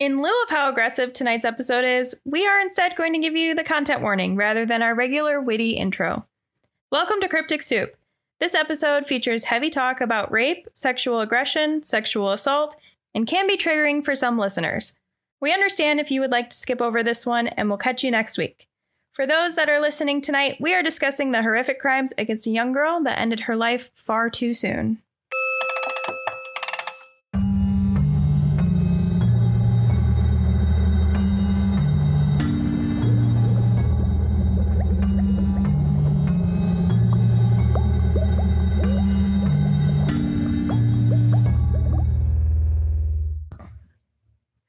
In lieu of how aggressive tonight's episode is, we are instead going to give you the content warning rather than our regular witty intro. Welcome to Cryptic Soup. This episode features heavy talk about rape, sexual aggression, sexual assault, and can be triggering for some listeners. We understand if you would like to skip over this one, and we'll catch you next week. For those that are listening tonight, we are discussing the horrific crimes against a young girl that ended her life far too soon.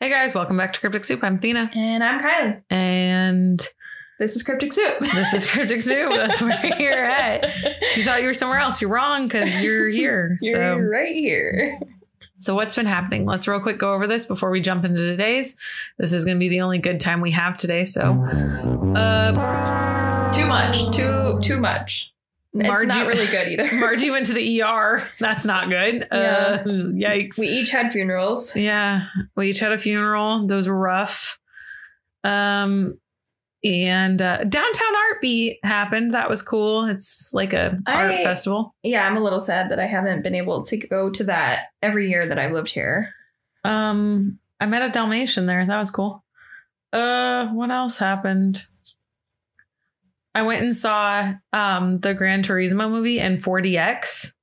Hey guys, welcome back to Cryptic Soup. I'm Thena. And I'm Kylee. And This is Cryptic Soup. this is Cryptic Soup. That's where you're at. You thought you were somewhere else. You're wrong because you're here. You're so, right here. so what's been happening? Let's real quick go over this before we jump into today's. This is going to be the only good time we have today. So, uh, Too much. Too too much. It's Margie- not really good either. Margie went to the ER. That's not good. Yeah. Uh, yikes. we each had funerals. Yeah, we each had a funeral. Those were rough. Um, and uh, downtown art beat happened. That was cool. It's like a art festival. Yeah, I'm a little sad that I haven't been able to go to that every year that I've lived here. Um, I met a Dalmatian there. That was cool. Uh, what else happened? I went and saw um the Gran Turismo movie and 4DX.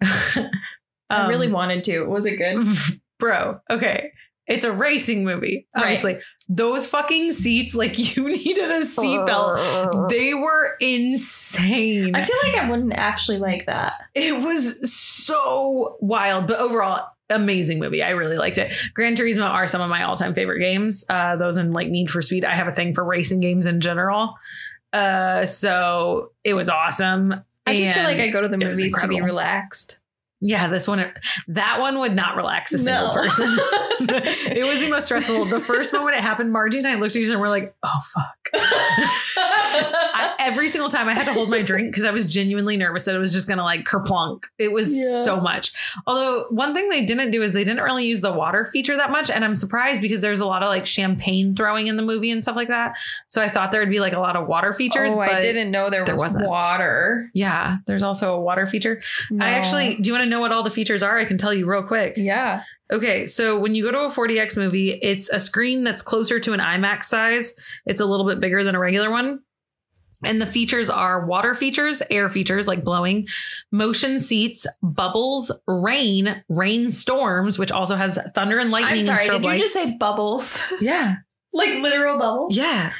I really Um, wanted to. Was it good? bro okay it's a racing movie Right. obviously those fucking seats like you needed a seatbelt they were insane I feel like I wouldn't actually like that. it was so wild but overall amazing movie i really liked it gran turismo are some of my all-time favorite games uh those and like need for speed i have a thing for racing games in general uh so it was awesome I just feel like I go to the movies to be relaxed. Yeah, this one, that one would not relax a single No. person. it was the most stressful. The first moment it happened, Margie and I looked at each other and we're like, oh, fuck. I, every single time I had to hold my drink because I was genuinely nervous that it was just going to like kerplunk. It was Yeah. so much. Although, one thing they didn't do is they didn't really use the water feature that much. And I'm surprised because there's a lot of like champagne throwing in the movie and stuff like that. So I thought there would be like a lot of water features. oh, I didn't know there there was wasn't. water. Yeah, there's also a water feature. No. I actually, do you want to know what all the features are? I can tell you real quick. yeah. Okay, so when you go to a 4DX movie, it's a screen that's closer to an IMAX size. It's a little bit bigger than a regular one. And the features are water features, air features like blowing, motion seats, bubbles, rain, rain storms, which also has thunder and lightning I'm sorry. and strobe Did you just say bubbles? Yeah. like literal bubbles? Yeah.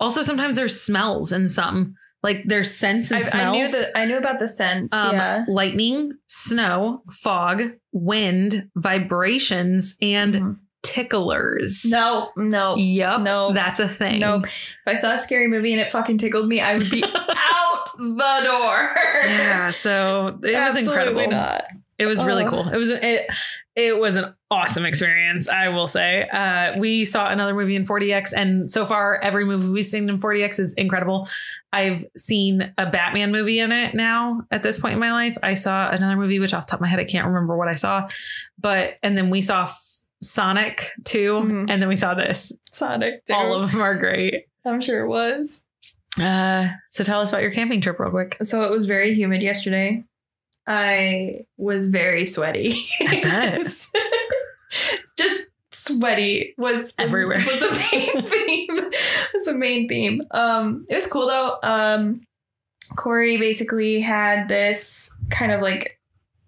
Also, sometimes there's smells in some. Like there's scents and I, smells. I knew that. I knew about the sense. um, yeah. lightning, snow, fog, wind, vibrations, and Mhm. ticklers. No. No. Yep. No. That's a thing. Nope. If I saw a scary movie and it fucking tickled me, I would be out the door. Yeah. So it was Absolutely incredible. not. It was really Oh. cool. It was it it was an awesome experience, I will say. Uh, we saw another movie in 4DX, and so far every movie we've seen in 4DX is incredible. I've seen a Batman movie in it now at this point in my life. I saw another movie, which off the top of my head, I can't remember what I saw. But and then we saw Sonic 2, Mhm. and then we saw this. Sonic. 2. All of them are great. I'm sure it was. Uh, so tell us about your camping trip real quick. So it was very humid yesterday. I was very sweaty. Just sweaty was Everywhere. Was the main theme. Was the main theme. Um, it was cool though. Um, Corey basically had this kind of like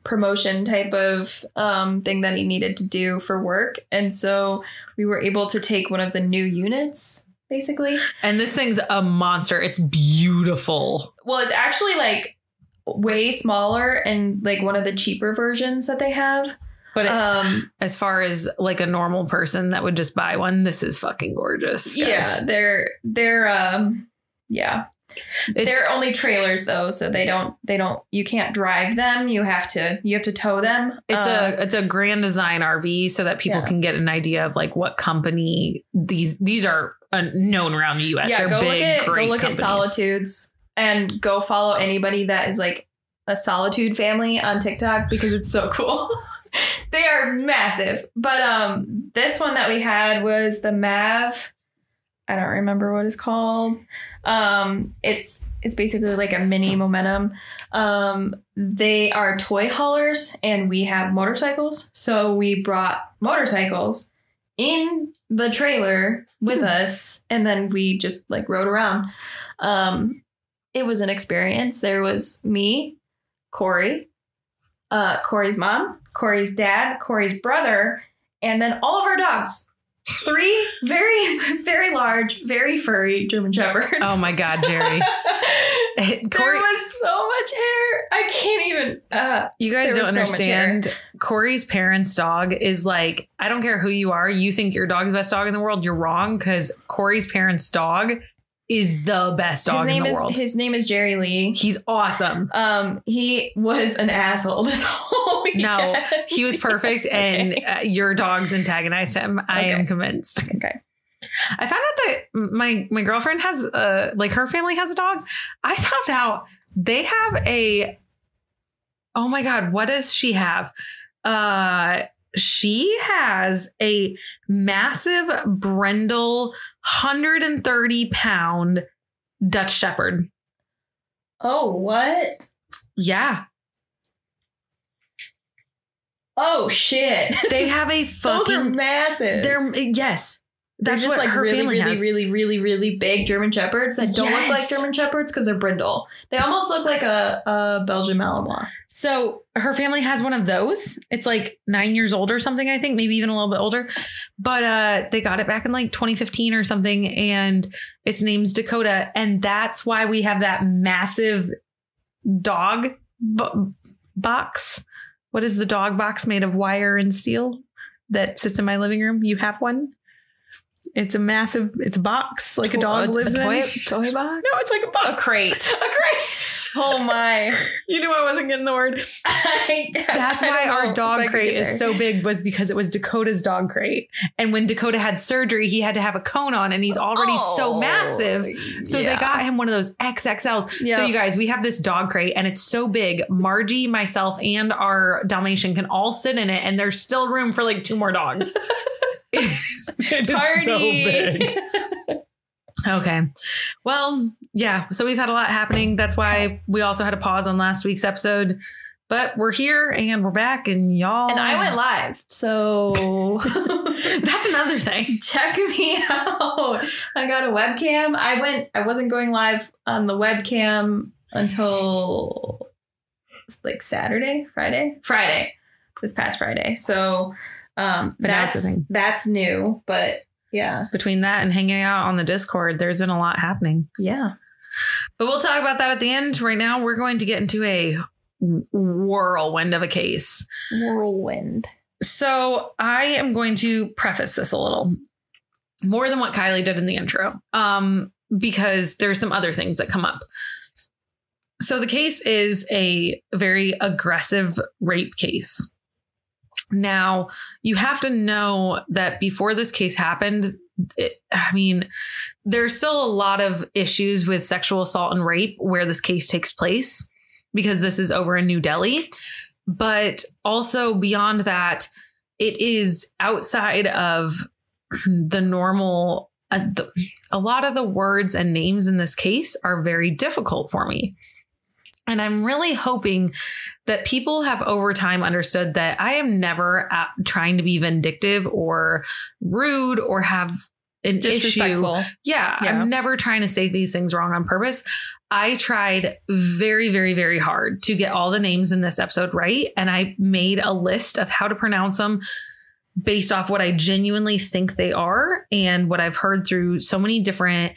promotion type of um, thing that he needed to do for work, and so we were able to take one of the new units. Basically, And this thing's a monster. It's beautiful. Well, it's actually like way smaller and like one of the cheaper versions that they have. But Um, as far as like a normal person that would just buy one, this is fucking gorgeous. guys. yeah, they're they're um yeah. It's, they're only trailers though, so they don't they don't you can't drive them. You have to you have to tow them. it's Um, a it's a grand design RV so that people Yeah. can get an idea of like what company these these are uh, known around the US. yeah. They're Go big, look at go look companies. at Solitudes and go follow anybody that is like a Solitude family on TikTok because it's so cool. they are massive. But um this one that we had was the Mav. I don't remember what it's called. Um it's it's basically like a mini momentum. Um they are toy haulers and we have motorcycles. So we brought motorcycles in the trailer with us and then we just like rode around. Um it was an experience. There was me, Corey, uh, Corey's mom, Corey's dad, Corey's brother, and then all of our dogs. Three very, very large, very furry German Shepherds. Oh my God, Jerry. there Corey- was so much hair. I can't even. Uh, You guys don't was so understand. Corey's parents' dog is like, I don't care who you are. You think your dog's the best dog in the world. You're wrong because Corey's parents' dog is the best his dog in name the is world. his name is Jerry Lee. He's awesome. Um, he was an asshole this whole weekend. No, He was perfect, and Okay. uh, your dogs antagonized him. I am convinced. Okay. I found out that my my girlfriend has uh like her family has a dog. I found out they have a oh my god, what does she have? Uh she has a massive brindle 130 pound Dutch Shepherd. Oh, what? Yeah. Oh shit! They have a Those are fucking massive. they're yes. They're That's just what like her really, family really, has. really, really, really big German shepherds that don't look like German shepherds because they're brindle. They almost look like a, a Belgian Malinois. So her family has one of those. It's like nine years old or something, I think, maybe even a little bit older. But uh, they got it back in like 2015 or something, and its name's Dakota, and that's why we have that massive dog bo- box. What is the dog box made of wire and steel that sits in my living room? You have one. It's a massive. It's a box like a dog lives a in. toy, toy box. No, it's like a box. a crate. A crate. Oh my! You knew I wasn't getting the word. I, That's I why our dog crate is so big was because it was Dakota's dog crate. And when Dakota had surgery, he had to have a cone on and he's already so Oh, massive. So yeah. they got him one of those XXLs. So you guys, we have this dog crate and it's so big. Margie, myself, and our Dalmatian can all sit in it and there's still room for like two more dogs. it is, it is Party. so big. Okay. Well, yeah. So we've had a lot happening. That's why we also had a pause on last week's episode. But we're here and we're back, and y'all. and I went live, so That's another thing. check me out. I got a webcam. I went. I wasn't going live on the webcam until like Saturday, Friday, Friday, this past Friday. So um, But now it's a that's that's new, but yeah, Between that and hanging out on the Discord, there's been a lot happening. yeah. But we'll talk about that at the end. Right now, we're going to get into a whirlwind of a case. Whirlwind. So I am going to preface this a little more than what Kylee did in the intro, um, because there's some other things that come up. So the case is a very aggressive rape case. Now, you have to know that before this case happened, it, I mean, there's still a lot of issues with sexual assault and rape where this case takes place because this is over in New Delhi. But also beyond that, it is outside of the normal. Uh, the, a lot of the words and names in this case are very difficult for me. And I'm really hoping that people have over time understood that I am never trying to be vindictive or rude or have an issue. Disrespectful. Yeah, Yeah. I'm never trying to say these things wrong on purpose. I tried very, very, very hard to get all the names in this episode right. And I made a list of how to pronounce them based off what I genuinely think they are and what I've heard through so many different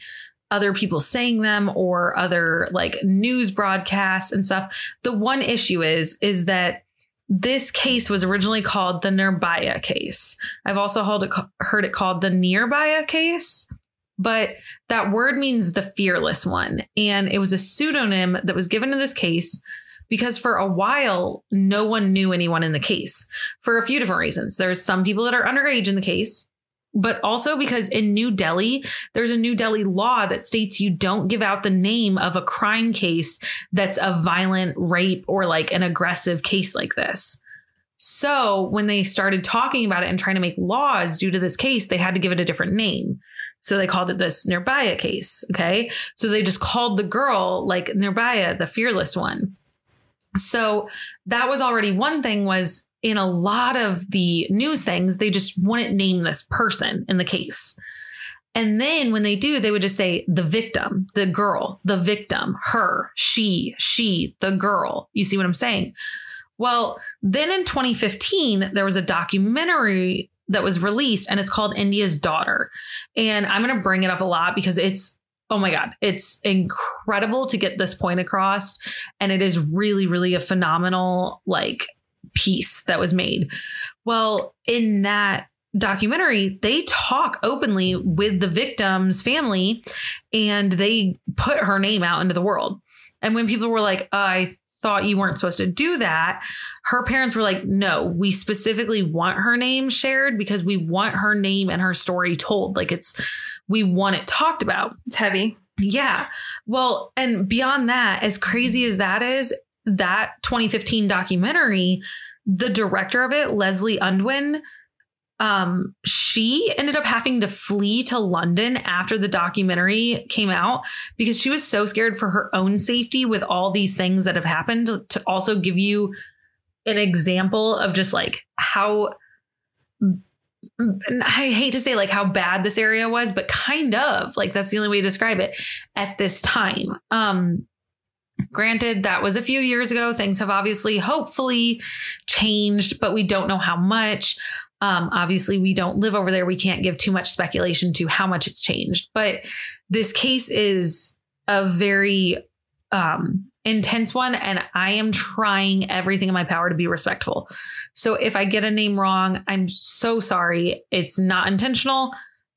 other people saying them or other like news broadcasts and stuff. The one issue is, is that this case was originally called the Nirbhaya case. I've also heard it, heard it called the Nirbhaya case, but that word means the fearless one. And it was a pseudonym that was given to this case because for a while, no one knew anyone in the case for a few different reasons. There's some people that are underage in the case, but also because in New Delhi, there's a New Delhi law that states you don't give out the name of a crime case that's a violent rape or like an aggressive case like this. So when they started talking about it and trying to make laws due to this case, they had to give it a different name. So they called it this Nirbhaya case. Okay. So they just called the girl like Nirbhaya, the fearless one. So that was already one thing was in a lot of the news things, they just wouldn't name this person in the case. And then when they do, they would just say the victim, the girl, the victim, her, she, she, the girl. You see what I'm saying? Well, then in 2015, there was a documentary that was released and it's called India's Daughter. And I'm going to bring it up a lot because it's, oh my God, it's incredible to get this point across. And it is really, really a phenomenal, like, piece that was made. Well, in that documentary, they talk openly with the victim's family and they put her name out into the world. And when people were like, I thought you weren't supposed to do that. Her parents were like, no, we specifically want her name shared because we want her name and her story told. Like it's, we want it talked about. It's heavy. Yeah. Well, and beyond that, as crazy as that is, that 2015 documentary, the director of it, Leslee Udwin, um, she ended up having to flee to London after the documentary came out because she was so scared for her own safety with all these things that have happened to also give you an example of just like how I hate to say like how bad this area was, but kind of like that's the only way to describe it at this time. Um, Granted, that was a few years ago. Things have obviously, hopefully, changed, but we don't know how much. Um, obviously, we don't live over there. We can't give too much speculation to how much it's changed. But this case is a very um, intense one, and I am trying everything in my power to be respectful. So if I get a name wrong, I'm so sorry. It's not intentional,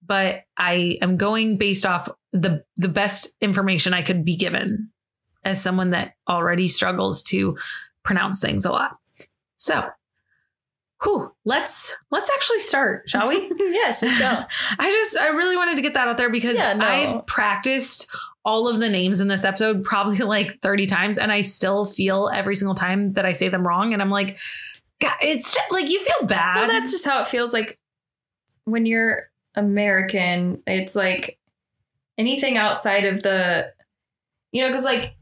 but I am going based off the the best information I could be given as someone that already struggles to pronounce things a lot. So whew, let's let's actually start, shall we? yes, let's go. I just I really wanted to get that out there because Yeah, no. I've practiced all of the names in this episode probably like 30 times and I still feel every single time that I say them wrong and I'm like God, it's just, like you feel bad. well, that's just how it feels like when you're American. It's like anything outside of the, you know, because like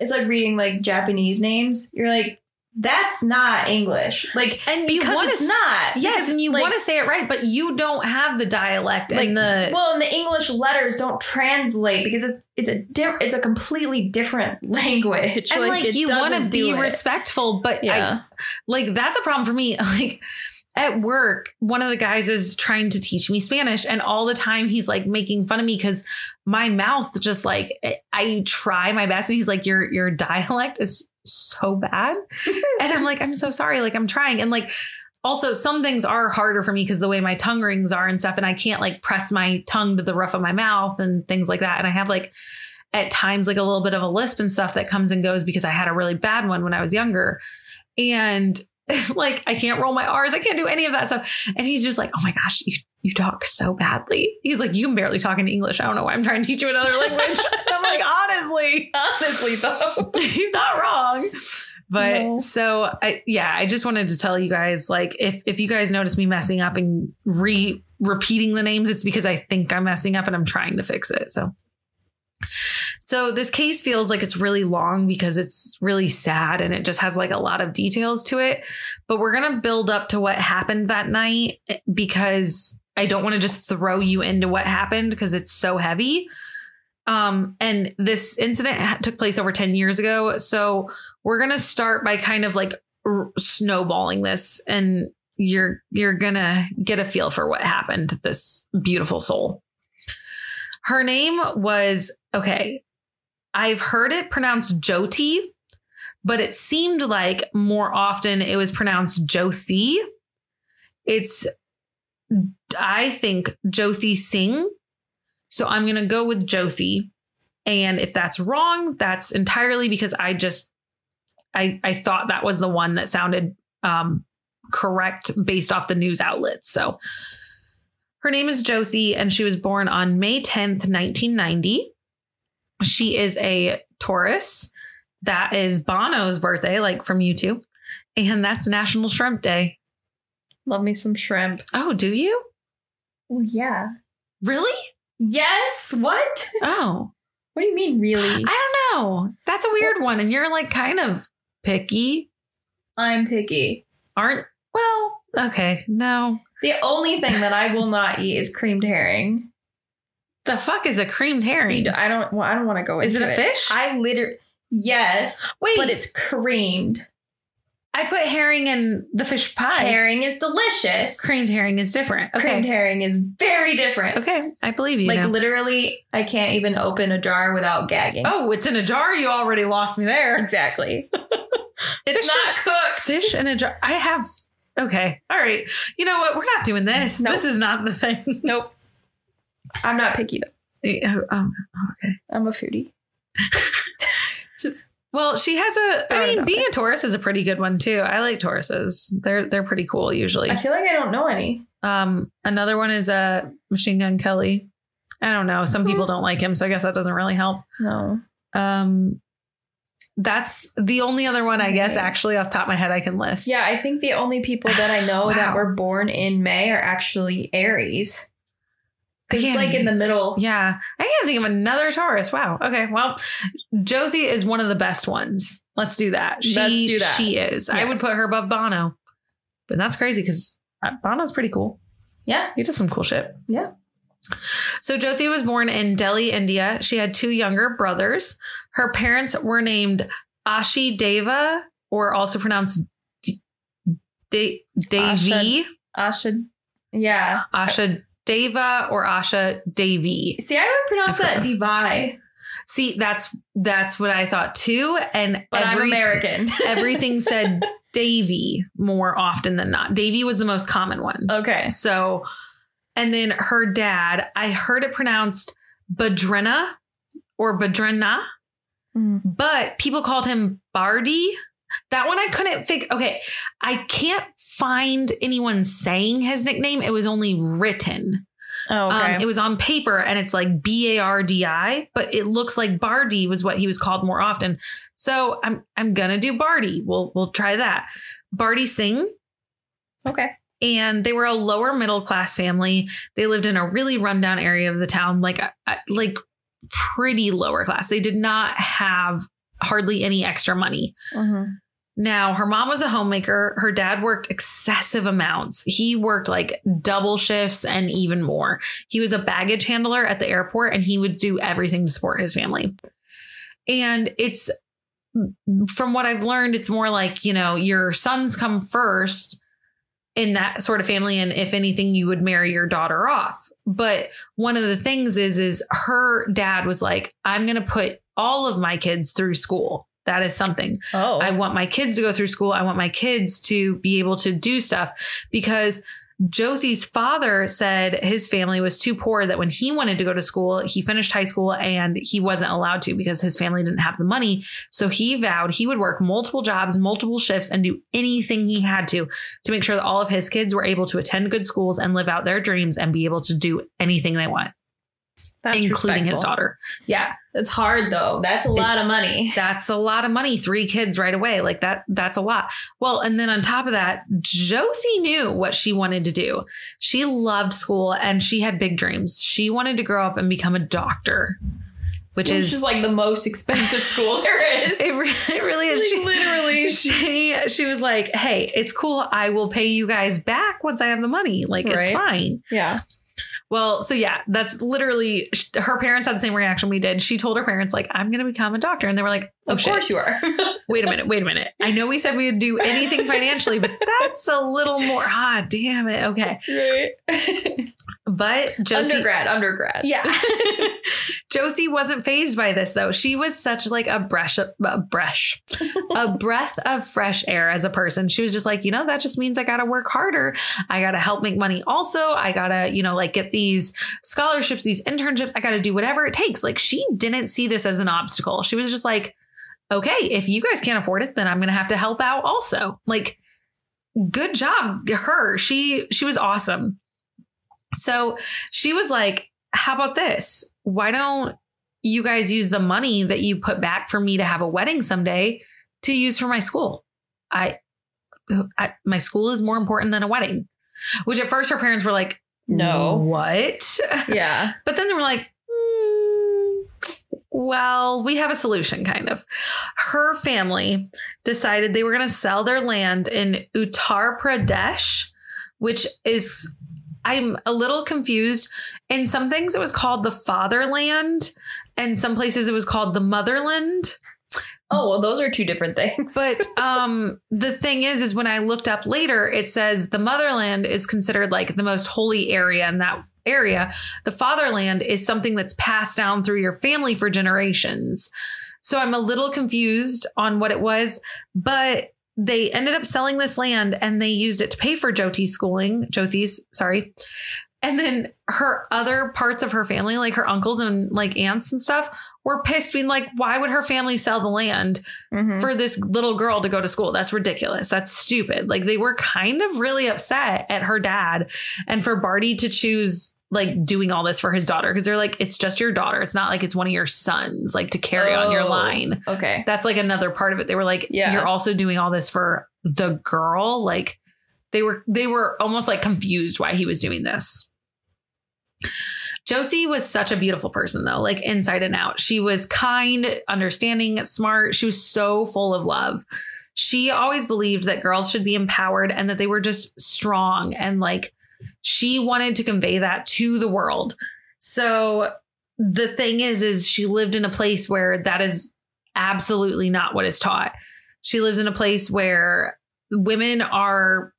it's like reading like Japanese names. You're like, that's not English. Like, and because it's s- not. Yes, Because, and you like- want to say it right, but you don't have the dialect like and the well, and the English letters don't translate because it's it's a di- it's a completely different language. and like, it you want to be it. respectful, but Yeah, I like that's a problem for me. Like at work, one of the guys is trying to teach me Spanish, and all the time he's like making fun of me because my mouth just like eh, I try my best, and he's like, "Your your dialect is so bad," and I'm like, "I'm so sorry. Like I'm trying," and like. Also, some things are harder for me because the way my tongue rings are and stuff, and I can't like press my tongue to the roof of my mouth and things like that. And I have like at times like a little bit of a lisp and stuff that comes and goes because I had a really bad one when I was younger. And like I can't roll my R's, I can't do any of that stuff. And he's just like, oh my gosh, you you talk so badly. He's like, you can barely talk in English. I don't know why I'm trying to teach you another language. I'm like, honestly, honestly though. he's not wrong. But No. so I yeah, I just wanted to tell you guys like if if you guys notice me messing up and re repeating the names, it's because I think I'm messing up and I'm trying to fix it. So so this case feels like it's really long because it's really sad and it just has like a lot of details to it. But we're going to build up to what happened that night because I don't want to just throw you into what happened because it's so heavy. Um, and this incident took place over 10 years ago. So we're going to start by kind of like r- snowballing this and you're you're going to get a feel for what happened to this beautiful soul. Her name was okay. I've heard it pronounced Joti, but it seemed like more often it was pronounced Jyothi. It's I think Jyothi Singh. So I'm going to go with Jyothi. And if that's wrong, that's entirely because I just I I thought that was the one that sounded um correct based off the news outlets. So her name is Jyothi and she was born on May 10th, 1990. She is a Taurus. That is Bono's birthday, like from YouTube. and that's National Shrimp Day. Love me some shrimp. Oh, do you? Well, yeah. Really? Yes. What? Oh, What do you mean, really? I don't know. That's a weird one. And you're like kind of picky, I'm picky. aren't? Well, okay. No. The only thing that I will not eat is creamed herring. The fuck is a creamed herring? I don't. Well, I don't want to go into Is it a fish? I literally. Yes. Wait. but it's creamed. I put herring in the fish pie. Herring is delicious. Creamed herring is different. Okay. Creamed herring is very different. Okay. I believe you. Like now. literally, I can't even open a jar without gagging. oh, it's in a jar. You already lost me there. exactly. it's Fish not cooked. Fish in a jar. I have. Okay. All right. You know what? We're not doing this. Nope. This is not the thing. Nope. I'm not picky though. Yeah, um, okay. I'm a foodie. Just Well, she has a. Throw I it mean, out being a Taurus is a pretty good one too. I like Tauruses. They're they're pretty cool usually. I feel like I don't know any. Um, another one is uh, Machine Gun Kelly. I don't know. Some people don't like him, so I guess that doesn't really help. No. Um, that's the only other one I guess Okay. actually off the top of my head I can list. Yeah, I think the only people that I know that were born in May are actually Aries. It's like in the middle. Yeah, I can't think of another Taurus. Wow. Okay. Well, Jothi is one of the best ones. Let's do that. She, Let's do that. She is. I would put her above Bono, but that's crazy because uh, Bono's pretty cool. Yeah. He does some cool shit. Yeah. So Jothi was born in Delhi, India. She had two younger brothers. Her parents were named Ashi Deva, or also pronounced D- De- Devi, Asha. Yeah. Asha Deva, or Asha Devi. See, I would pronounce that Devi, See, that's that's what I thought too. And but I'm American. everything said Davy more often than not. Davy was the most common one. okay. So, and then her dad, I heard it pronounced Badrena or Badrena, mm. but people called him Bardi. That one I couldn't figure. Okay, I can't find anyone saying his nickname. It was only written. Oh, okay. Um, it was on paper and it's like B A R D I, but it looks like Bardi was what he was called more often. So I'm I'm gonna do Bardi. We'll we'll try that. Bardi Singh okay. and they were a lower middle class family. They lived in a really rundown area of the town, like uh, like pretty lower class. They did not have hardly any extra money. Mhm. Now, her mom was a homemaker. Her dad worked excessive amounts. He worked like double shifts and even more. He was a baggage handler at the airport and he would do everything to support his family. And it's from what I've learned, it's more like, you know, your sons come first in that sort of family and if anything you would marry your daughter off. But one of the things is is her dad was like, I'm going to put all of my kids through school. That is something. Oh. I want my kids to go through school. I want my kids to be able to do stuff because Jothi's father said his family was too poor that when he wanted to go to school, he finished high school and he wasn't allowed to because his family didn't have the money. So he vowed he would work multiple jobs, multiple shifts, and do anything he had to to make sure that all of his kids were able to attend good schools and live out their dreams and be able to do anything they want, That's including his daughter. Yeah. It's hard though. That's a lot It's- of money. That's a lot of money. Three kids right away. Like that, that's a lot. Well, and then on top of that, Josie knew what she wanted to do. She loved school and she had big dreams. She wanted to grow up and become a doctor, which Which is is like the most expensive school there is. it, re- it really is. Like, She- literally. She she was like, "Hey, it's cool. I will pay you guys back once I have the money. Like it's fine." Yeah. Well, so yeah, that's literally her parents had the same reaction we did. She told her parents like, "I'm going to become a doctor," and they were like, "Oh of shit." course you are. wait a minute, wait a minute. I know we said we would do anything financially, but that's a little more. Ah, damn it. Okay. right. But Josie. undergrad, undergrad. Yeah. Josie wasn't phased by this though. She was such like a brush, a breath, a breath of fresh air as a person. She was just like, you know, that just means I got to work harder. I got to help make money. Also, I got to, you know, like get these scholarships, these internships. I got to do whatever it takes. Like she didn't see this as an obstacle. She was just like, okay, if you guys can't afford it, then I'm going to have to help out also. Like, good job, her. She she was awesome. So she was like, how about this? Why don't you guys use the money that you put back for me to have a wedding someday to use for my school? I I, my school is more important than a wedding. Which at first her parents were like, No. what? Yeah. But then they were like, "Hmm, well, we have a solution, kind of. Her family decided they were going to sell their land in Uttar Pradesh, which is, I'm a little confused. In some things, it was called the fatherland, and some places it was called the motherland. Oh, well, those are two different things. But um, the thing is, is when I looked up later, it says the motherland is considered like the most holy area in that area. The fatherland is something that's passed down through your family for generations. So I'm a little confused on what it was, but they ended up selling this land and they used it to pay for Jyoti's schooling. Jyoti's, sorry. And then her other parts of her family, like her uncles and like aunts and stuff, were pissed, being like, why would her family sell the land Mhm. for this little girl to go to school. That's ridiculous. That's stupid. Like they were kind of really upset at her dad and for Barty to choose like doing all this for his daughter because they're like, it's just your daughter. It's not like it's one of your sons, like to carry on your Oh, line. Okay. That's like another part of it. They were like, Yeah. you're also doing all this for the girl. Like they were, they were almost like confused why he was doing this. Josie was such a beautiful person, though, like inside and out. She was kind, understanding, smart. She was so full of love. She always believed that girls should be empowered and that they were just strong. And like she wanted to convey that to the world. So the thing is, is she lived in a place where that is absolutely not what is taught. She lives in a place where women are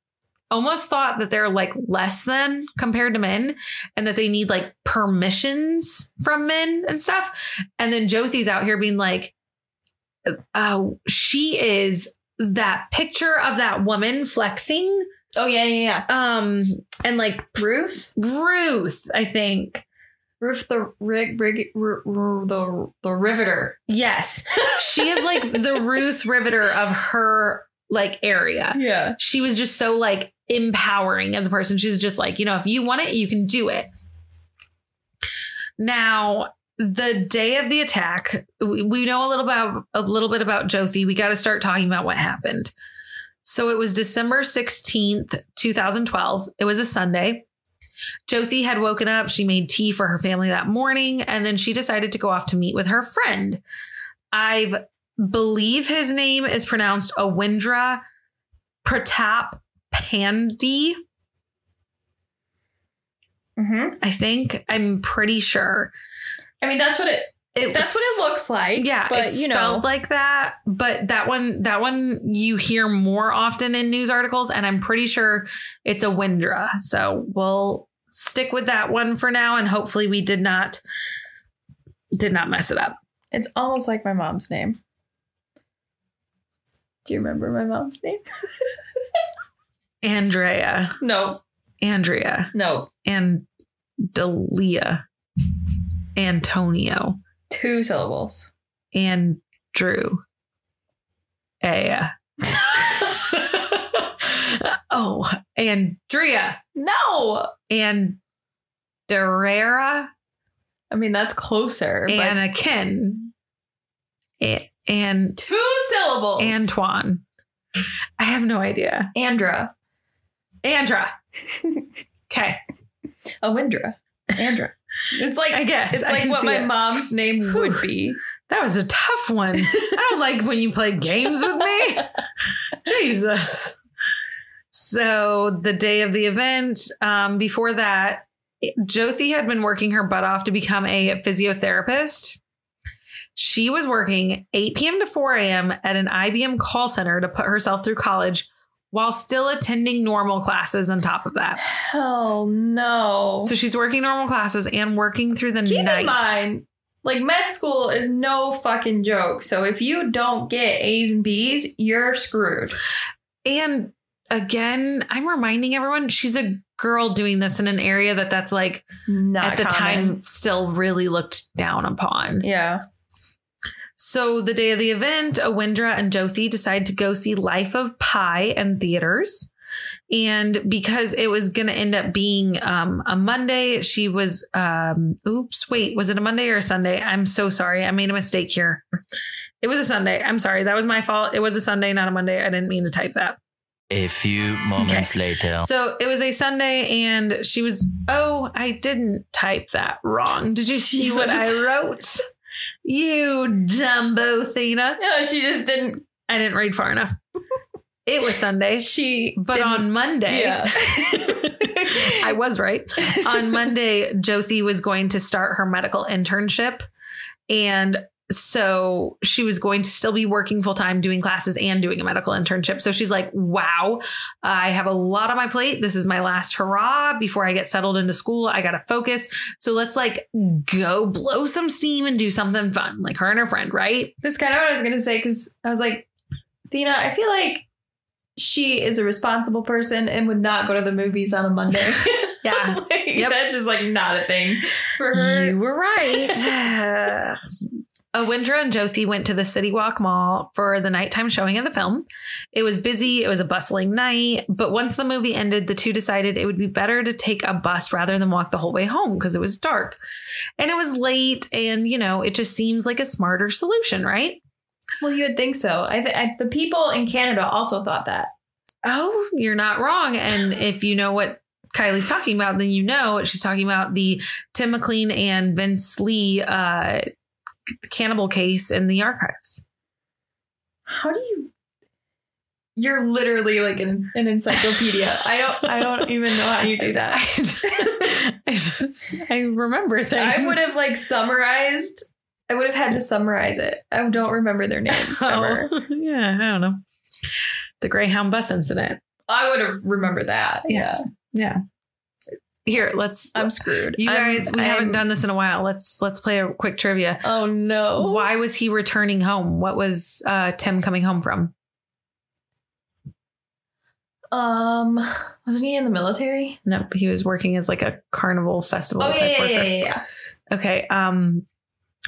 almost thought that they're like less than compared to men and that they need like permissions from men and stuff. And then Jothi's out here being like, uh, she is that picture of that woman flexing. Oh, yeah, yeah, yeah. Um, and like Ruth? Ruth, I think. Ruth the rig, rig, r- r- the, the riveter. Yes. She is like the Ruth Riveter of her like area. Yeah. She was just so like empowering as a person. She's just like, you know, if you want it, you can do it. Now, the day of the attack, we know a little about a little bit about Josie. We got to start talking about what happened. So it was December 16th, 2012. It was a Sunday. Josie had woken up. She made tea for her family that morning, and then she decided to go off to meet with her friend. I believe his name is pronounced Awindra Pratap Pandey. Mm-hmm. I think I'm pretty sure. I mean, that's what it. It That's what it looks like. Yeah, but it's you know, spelled like that. But that one, that one you hear more often in news articles, and I'm pretty sure it's a Windra. So we'll stick with that one for now, and hopefully we did not did not mess it up. it's almost like my mom's name. Do you remember my mom's name? Andrea, No, Andrea, no, and Delia, Antonio, two syllables. Andrew, eh, Aya. oh, Andrea. no, and Darrera I mean that's closer. but and a Ken A- and two syllables. Antoine. I have no idea. Andra, Andra. Okay. Awindra, Andra. It's like I guess. it's I like what my it. mom's name would be. That was a tough one. I don't like when you play games with me. Jesus. So the day of the event, um, before that, Jothi had been working her butt off to become a physiotherapist. She was working 8 p.m. to 4 a.m. at an IBM call center to put herself through college while still attending normal classes on top of that. Hell no. So she's working normal classes and working through the keep night. in mind, like med school is no fucking joke. So if you don't get A's and B's, you're screwed. And again, I'm reminding everyone she's a girl doing this in an area that that's like Not at the common. time still really looked down upon. Yeah. So the day of the event, Awindra and Josie decide to go see Life of Pi in theaters. And because it was going to end up being um, a Monday, she was, um, oops, wait, was it a Monday or a Sunday? I'm so sorry. I made a mistake here. It was a Sunday. I'm sorry. That was my fault. It was a Sunday, not a Monday. I didn't mean to type that. A few moments later. So it was a Sunday, and she was. Oh, I didn't type that wrong. Did you see what I wrote? You dumbo, Thena. No, she just didn't. I didn't read far enough. It was Sunday, She, but on Monday, yeah. I was right. On Monday, Josie was going to start her medical internship. And so she was going to still be working full time, doing classes and doing a medical internship. So she's like, wow, I have a lot on my plate. This is my last hurrah before I get settled into school. I got to focus. So let's like go blow some steam and do something fun, like her and her friend, right? That's kind of what I was gonna say because I was like, Thena, I feel like she is a responsible person and would not go to the movies on a Monday. Yeah. Like, Yep. That's just like not a thing for her. You were right. Awindra and Josie went to the City Walk Mall for the nighttime showing of the film. It was busy, it was a bustling night, but once the movie ended, the two decided it would be better to take a bus rather than walk the whole way home because it was dark. And it was late, and you know, it just seems like a smarter solution, right? Well, you would think so. I, th- I the people in Canada also thought that. Oh, you're not wrong. And if you know what Kylee's talking about, then you know she's talking about the Tim McLean and Vince Li uh, cannibal case in the archives. How do you? You're literally like an, an encyclopedia. I don't. I don't even know how you do that. I just, I remember things. I would have like summarized. I would have had to summarize it. I don't remember their names oh, ever. Oh, yeah, I don't know. The Greyhound bus incident. I would have remembered that. Yeah, Yeah. Here, let's. I'm screwed. you I'm- guys, we I'm- haven't done this in a while. Let's let's play a quick trivia. Oh no! Why was he returning home? What was uh, Tim coming home from? Um, wasn't he in the military? No, he was working as like a carnival festival Oh type yeah, yeah, yeah, yeah. Okay. Um,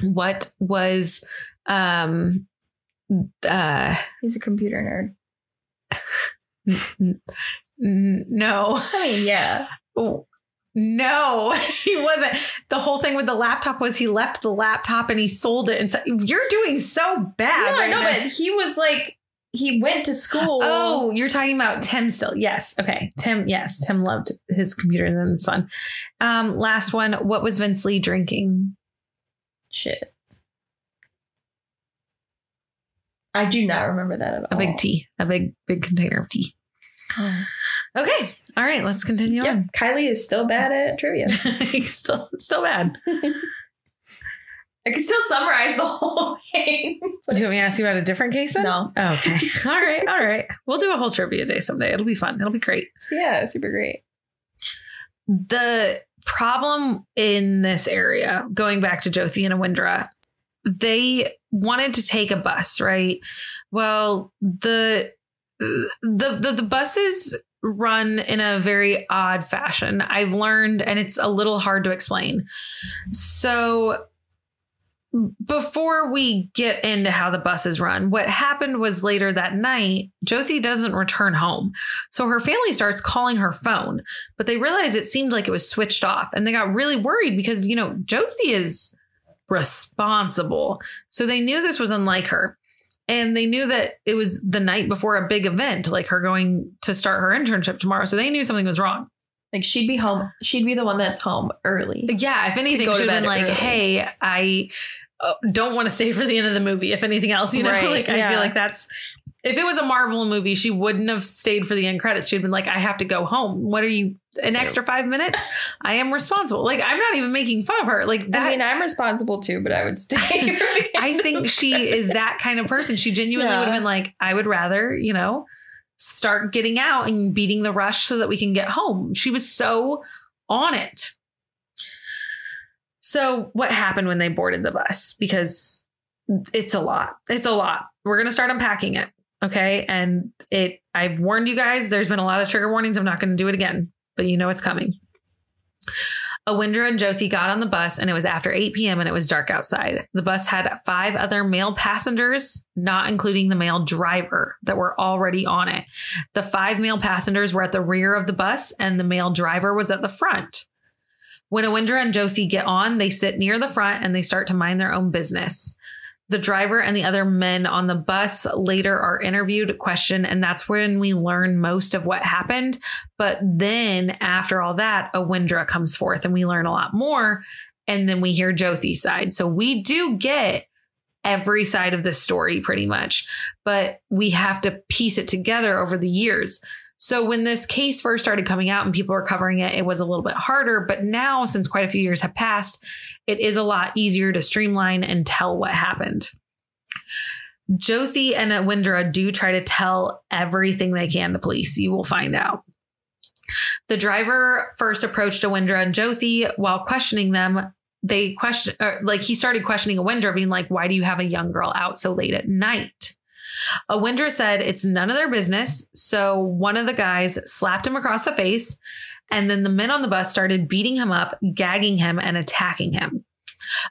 what was um, uh, He's a computer nerd. n- n- no, I mean, yeah. No, he wasn't. The whole thing with the laptop was he left the laptop and he sold it. And so, you're doing so bad. no, right no, now. but he was like, he went to school. Oh, you're talking about Tim still. Yes. Okay. Tim, yes. Tim loved his computers and it's fun. Um, last one. What was Vince Li drinking? shit. I do not remember that at A all. A big tea, a big, big container of tea. Oh. Okay. All right. Let's continue Yeah, on. Kylee is still bad at trivia. He's still, still bad. I can still summarize the whole thing. Do you want me to ask you about a different case then? No. Oh, okay. all right. All right. We'll do a whole trivia day someday. It'll be fun. It'll be great. Yeah, super great. the problem in this area, going back to Josie and Awindra, they wanted to take a bus, right? Well, the the the, the buses run in a very odd fashion. I've learned, and it's a little hard to explain. So before we get into how the buses run, what happened was later that night, Josie doesn't return home. So her family starts calling her phone but they realized it seemed like it was switched off and they got really worried because you know josie is responsible so they knew this was unlike her and they knew that it was the night before a big event like her going to start her internship tomorrow so they knew something was wrong Like she'd be home. She'd be the one that's home early. yeah if anything go to should have been like early. hey i uh, don't want to stay for the end of the movie if anything else you know Right, like i yeah. feel like that's if it was a Marvel movie, she wouldn't have stayed for the end credits. She'd been like, I have to go home. What are you, an extra five minutes? I am responsible. Like, I'm not even making fun of her. Like, that, I mean, I'm responsible too, but I would stay. I think she is that kind of person. She genuinely Yeah. would have been like, I would rather, you know, start getting out and beating the rush so that we can get home. She was so on it. So, what happened when they boarded the bus? Because it's a lot. It's a lot. We're going to start unpacking it. Okay. And it, I've warned you guys, there's been a lot of trigger warnings. I'm not going to do it again, but you know it's coming. Awindra and Josie got on the bus and it was after 8 p.m. and it was dark outside. The bus had five other male passengers, not including the male driver that were already on it. The five male passengers were at the rear of the bus and the male driver was at the front. When Awindra and Josie get on, they sit near the front and they start to mind their own business. The driver and the other men on the bus later are interviewed, questioned, and that's when we learn most of what happened. But then after all that, a Awindra comes forth and we learn a lot more. And then we hear Jyothi's side. So we do get every side of the story pretty much, but we have to piece it together over the years. So when this case first started coming out and people were covering it, it was a little bit harder. But now, since quite a few years have passed, it is a lot easier to streamline and tell what happened. Jyoti and Awindra do try to tell everything they can to police. You will find out. The driver first approached Awindra and Jyoti while questioning them. They question, like he started questioning Awindra, being like, "Why do you have a young girl out so late at night?" Awindra said it's none of their business. So one of the guys slapped him across the face. And then the men on the bus started beating him up, gagging him, and attacking him.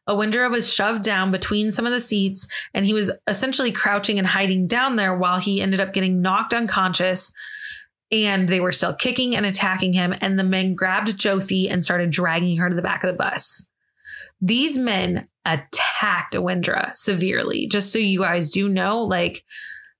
Awindra was shoved down between some of the seats and he was essentially crouching and hiding down there while he ended up getting knocked unconscious. And they were still kicking and attacking him. And the men grabbed Jyothi and started dragging her to the back of the bus. These men attacked Awindra severely. Just so you guys do know, like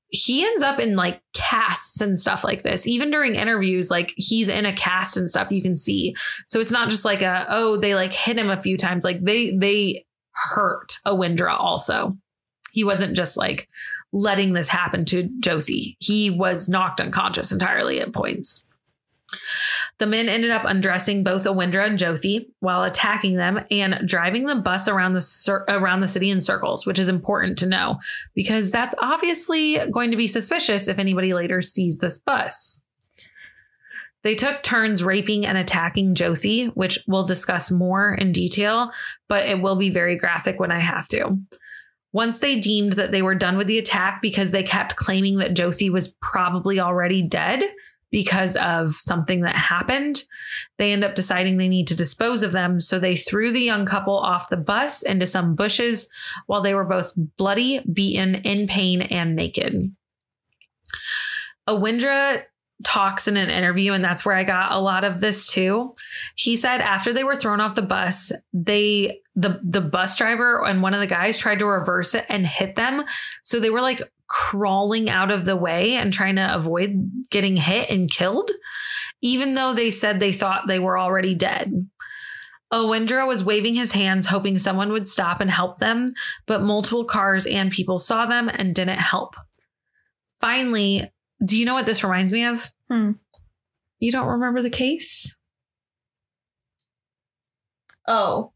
he ends up in like casts and stuff like this. Even during interviews, like he's in a cast and stuff you can see. So it's not just like a oh they like hit him a few times. Like they they hurt Awindra also. He wasn't just like letting this happen to Josie. He was knocked unconscious entirely at points. The men ended up undressing both Awindra and Jyoti while attacking them and driving the bus around the cir- around the city in circles, which is important to know because that's obviously going to be suspicious if anybody later sees this bus. They took turns raping and attacking Jyoti, which we'll discuss more in detail, but it will be very graphic when I have to. Once they deemed that they were done with the attack because they kept claiming that Jyoti was probably already dead, because of something that happened. They end up deciding they need to dispose of them. So they threw the young couple off the bus into some bushes while they were both bloody, beaten, in pain, and naked. Awindra talks in an interview, and that's where I got a lot of this too. He said after they were thrown off the bus, they the the bus driver and one of the guys tried to reverse it and hit them. So they were like crawling out of the way and trying to avoid getting hit and killed, even though they said they thought they were already dead. Awindra was waving his hands, hoping someone would stop and help them, but multiple cars and people saw them and didn't help. Finally, do you know what this reminds me of? Hmm. You don't remember the case? Oh,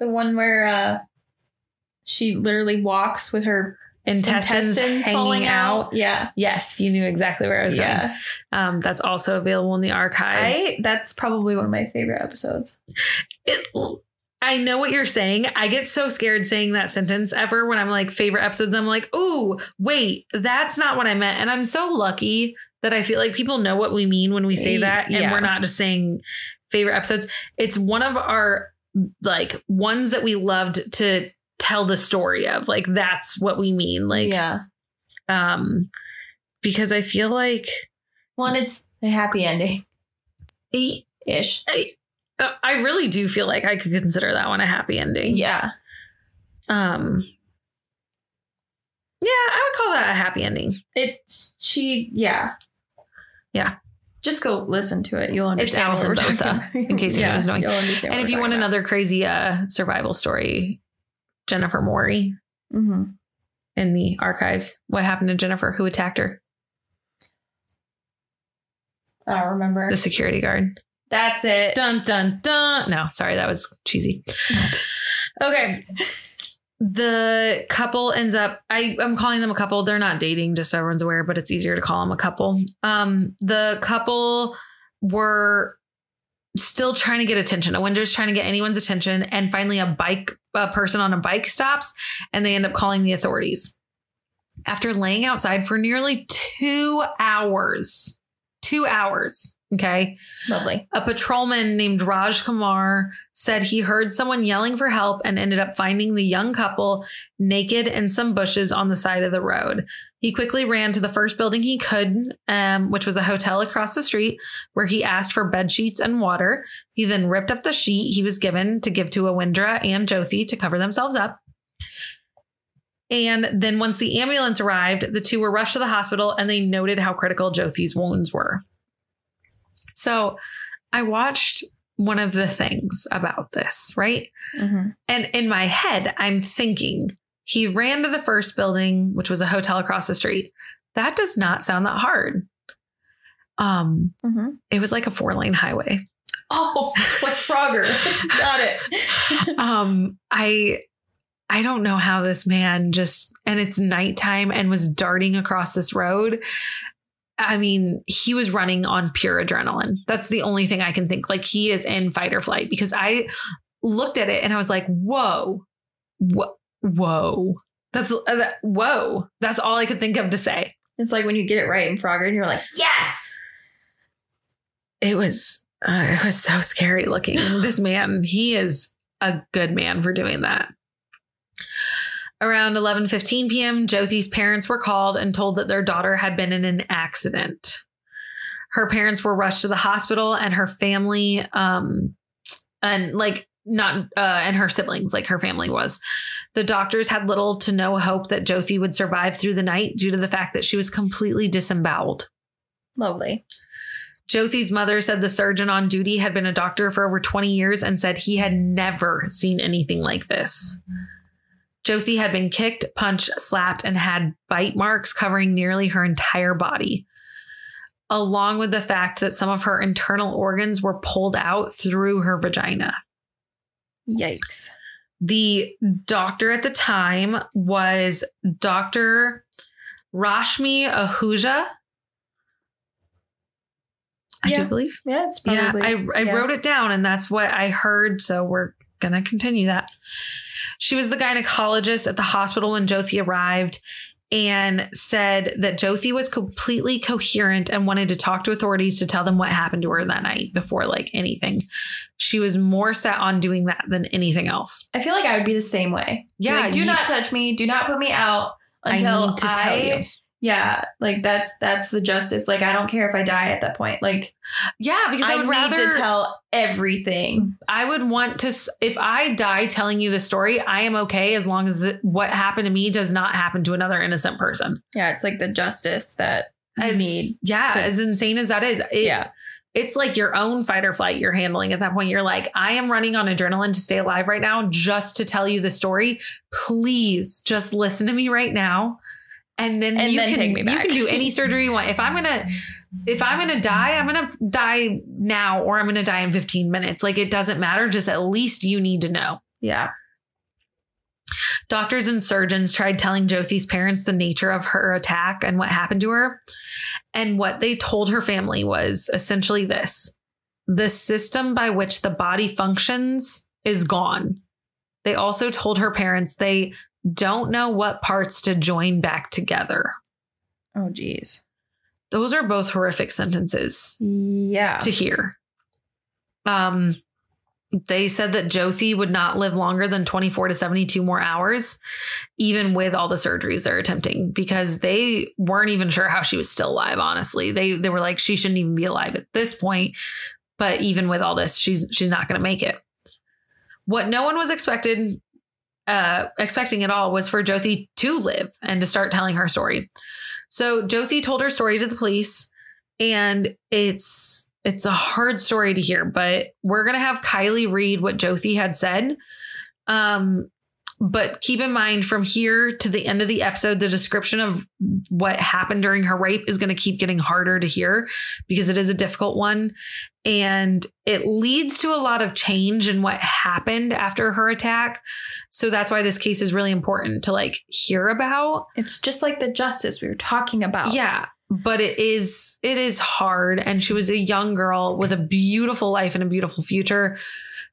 the one where uh, she literally walks with her Intestines, intestines hanging falling out. out. Yeah, Yes, you knew exactly where I was yeah. going. Um, that's also available in the archives. I that's probably one of my favorite episodes. it, I know what you're saying. I get so scared saying that sentence ever when I'm like favorite episodes. I'm like, oh, wait, that's not what I meant. And I'm so lucky that I feel like people know what we mean when we say that. And Yeah. we're not just saying favorite episodes. It's one of our like ones that we loved to tell the story of. Like that's what we mean. Like, yeah, um, because I feel like one it's a happy ending I, ish. I really do feel like I could consider that one a happy ending. Yeah, Um, yeah, I would call that a happy ending. it she yeah Yeah. Just go listen to it. You'll understand. what Alison Botha, in case anyone knowing. you'll understand and if you want talking another crazy uh, survival story, Jennifer about. Mhm. in the archives. What happened to Jennifer? Who attacked her? I don't remember. The security guard. That's it. Dun dun dun. No, sorry, that was cheesy. Okay. The couple ends up I, I'm calling them a couple. They're not dating, just so everyone's aware, but it's easier to call them a couple. Um, the couple were still trying to get attention. Awindra's trying to get anyone's attention, and finally a bike a person on a bike stops and they end up calling the authorities. After laying outside for nearly two hours. Two hours. Okay. Lovely. A patrolman named Raj Kumar said he heard someone yelling for help and ended up finding the young couple naked in some bushes on the side of the road. He quickly ran to the first building he could, um, which was a hotel across the street, where he asked for bed sheets and water. He then ripped up the sheet he was given to give to Awindra and Jyoti to cover themselves up. And then once the ambulance arrived, the two were rushed to the hospital and they noted how critical Josie's wounds were. So I watched one of the things about this, right? Mhm. And in my head, I'm thinking he ran to the first building, which was a hotel across the street. That does not sound that hard. Um, Mhm. it was like a four lane highway. Oh, like Frogger. Got it. um i i don't know how this man just and it's nighttime and was darting across this road i mean he was running on pure adrenaline that's the only thing i can think like he is in fight or flight because i looked at it and i was like whoa whoa whoa that's uh, that- whoa that's all i could think of to say It's like when you get it right in Frogger and you're like, yes. it was uh, it was so scary looking. this man, he is a good man for doing that. Around 11:15 p.m., Josie's parents were called and told that their daughter had been in an accident. Her parents were rushed to the hospital and her family um and like not uh and her siblings like her family was. The doctors had little to no hope that Josie would survive through the night due to the fact that she was completely disemboweled. Lovely. Josie's mother said the surgeon on duty had been a doctor for over 20 years and said he had never seen anything like this. Josie had been kicked, punched, slapped, and had bite marks covering nearly her entire body, along with the fact that some of her internal organs were pulled out through her vagina. Yikes. The doctor at the time was Dr. Rashmi Ahuja. I Yeah. do believe. Yeah, it's Yeah. I, I yeah. wrote it down and that's what I heard. So we're going to continue that. She was the gynecologist at the hospital when Josie arrived and said that Josie was completely coherent and wanted to talk to authorities to tell them what happened to her that night before like anything. She was more set on doing that than anything else. I feel like I would be the same way. Yeah, like, do you- not touch me. Do not put me out until I need to tell I- you. Yeah, like that's that's the justice. Like I don't care if I die at that point. Like Yeah, because I, I, would need rather to tell everything. I would want to, if I die telling you the story, I am okay as long as what happened to me does not happen to another innocent person. Yeah, it's like the justice that As, need. yeah, to- as insane as that is. it- yeah, It's like your own fight or flight you're handling at that point. You're like, I am running on adrenaline to stay alive right now just to tell you the story. Please just listen to me right now. And then And you then can take me you can do any surgery you want. If I'm gonna if I'm gonna die, I'm gonna die now or I'm gonna die in 15 minutes. Like it doesn't matter. Just at least you need to know. yeah. Doctors and surgeons tried telling Josie's parents the nature of her attack and what happened to her. And what they told her family was essentially this the system by which the body functions is gone. They also told her parents they don't know what parts to join back together. Oh, geez. Those are both horrific sentences Yeah. to hear. Um, they said that Josie would not live longer than 24 to 72 more hours, even with all the surgeries they're attempting, because they weren't even sure how she was still alive. Honestly, they they were like she shouldn't even be alive at this point. But even with all this, she's she's not going to make it. What no one was expected uh expecting at all was for Josie to live and to start telling her story. So Josie told her story to the police and it's it's a hard story to hear, but we're gonna have Kylie read what Josie had said. Um, but keep in mind from here to the end of the episode, the description of what happened during her rape is going to keep getting harder to hear because it is a difficult one. And it leads to a lot of change in what happened after her attack. So that's why this case is really important to like hear about. it's just like the justice we were talking about. Yeah, but it is it is hard and she was a young girl with a beautiful life and a beautiful future.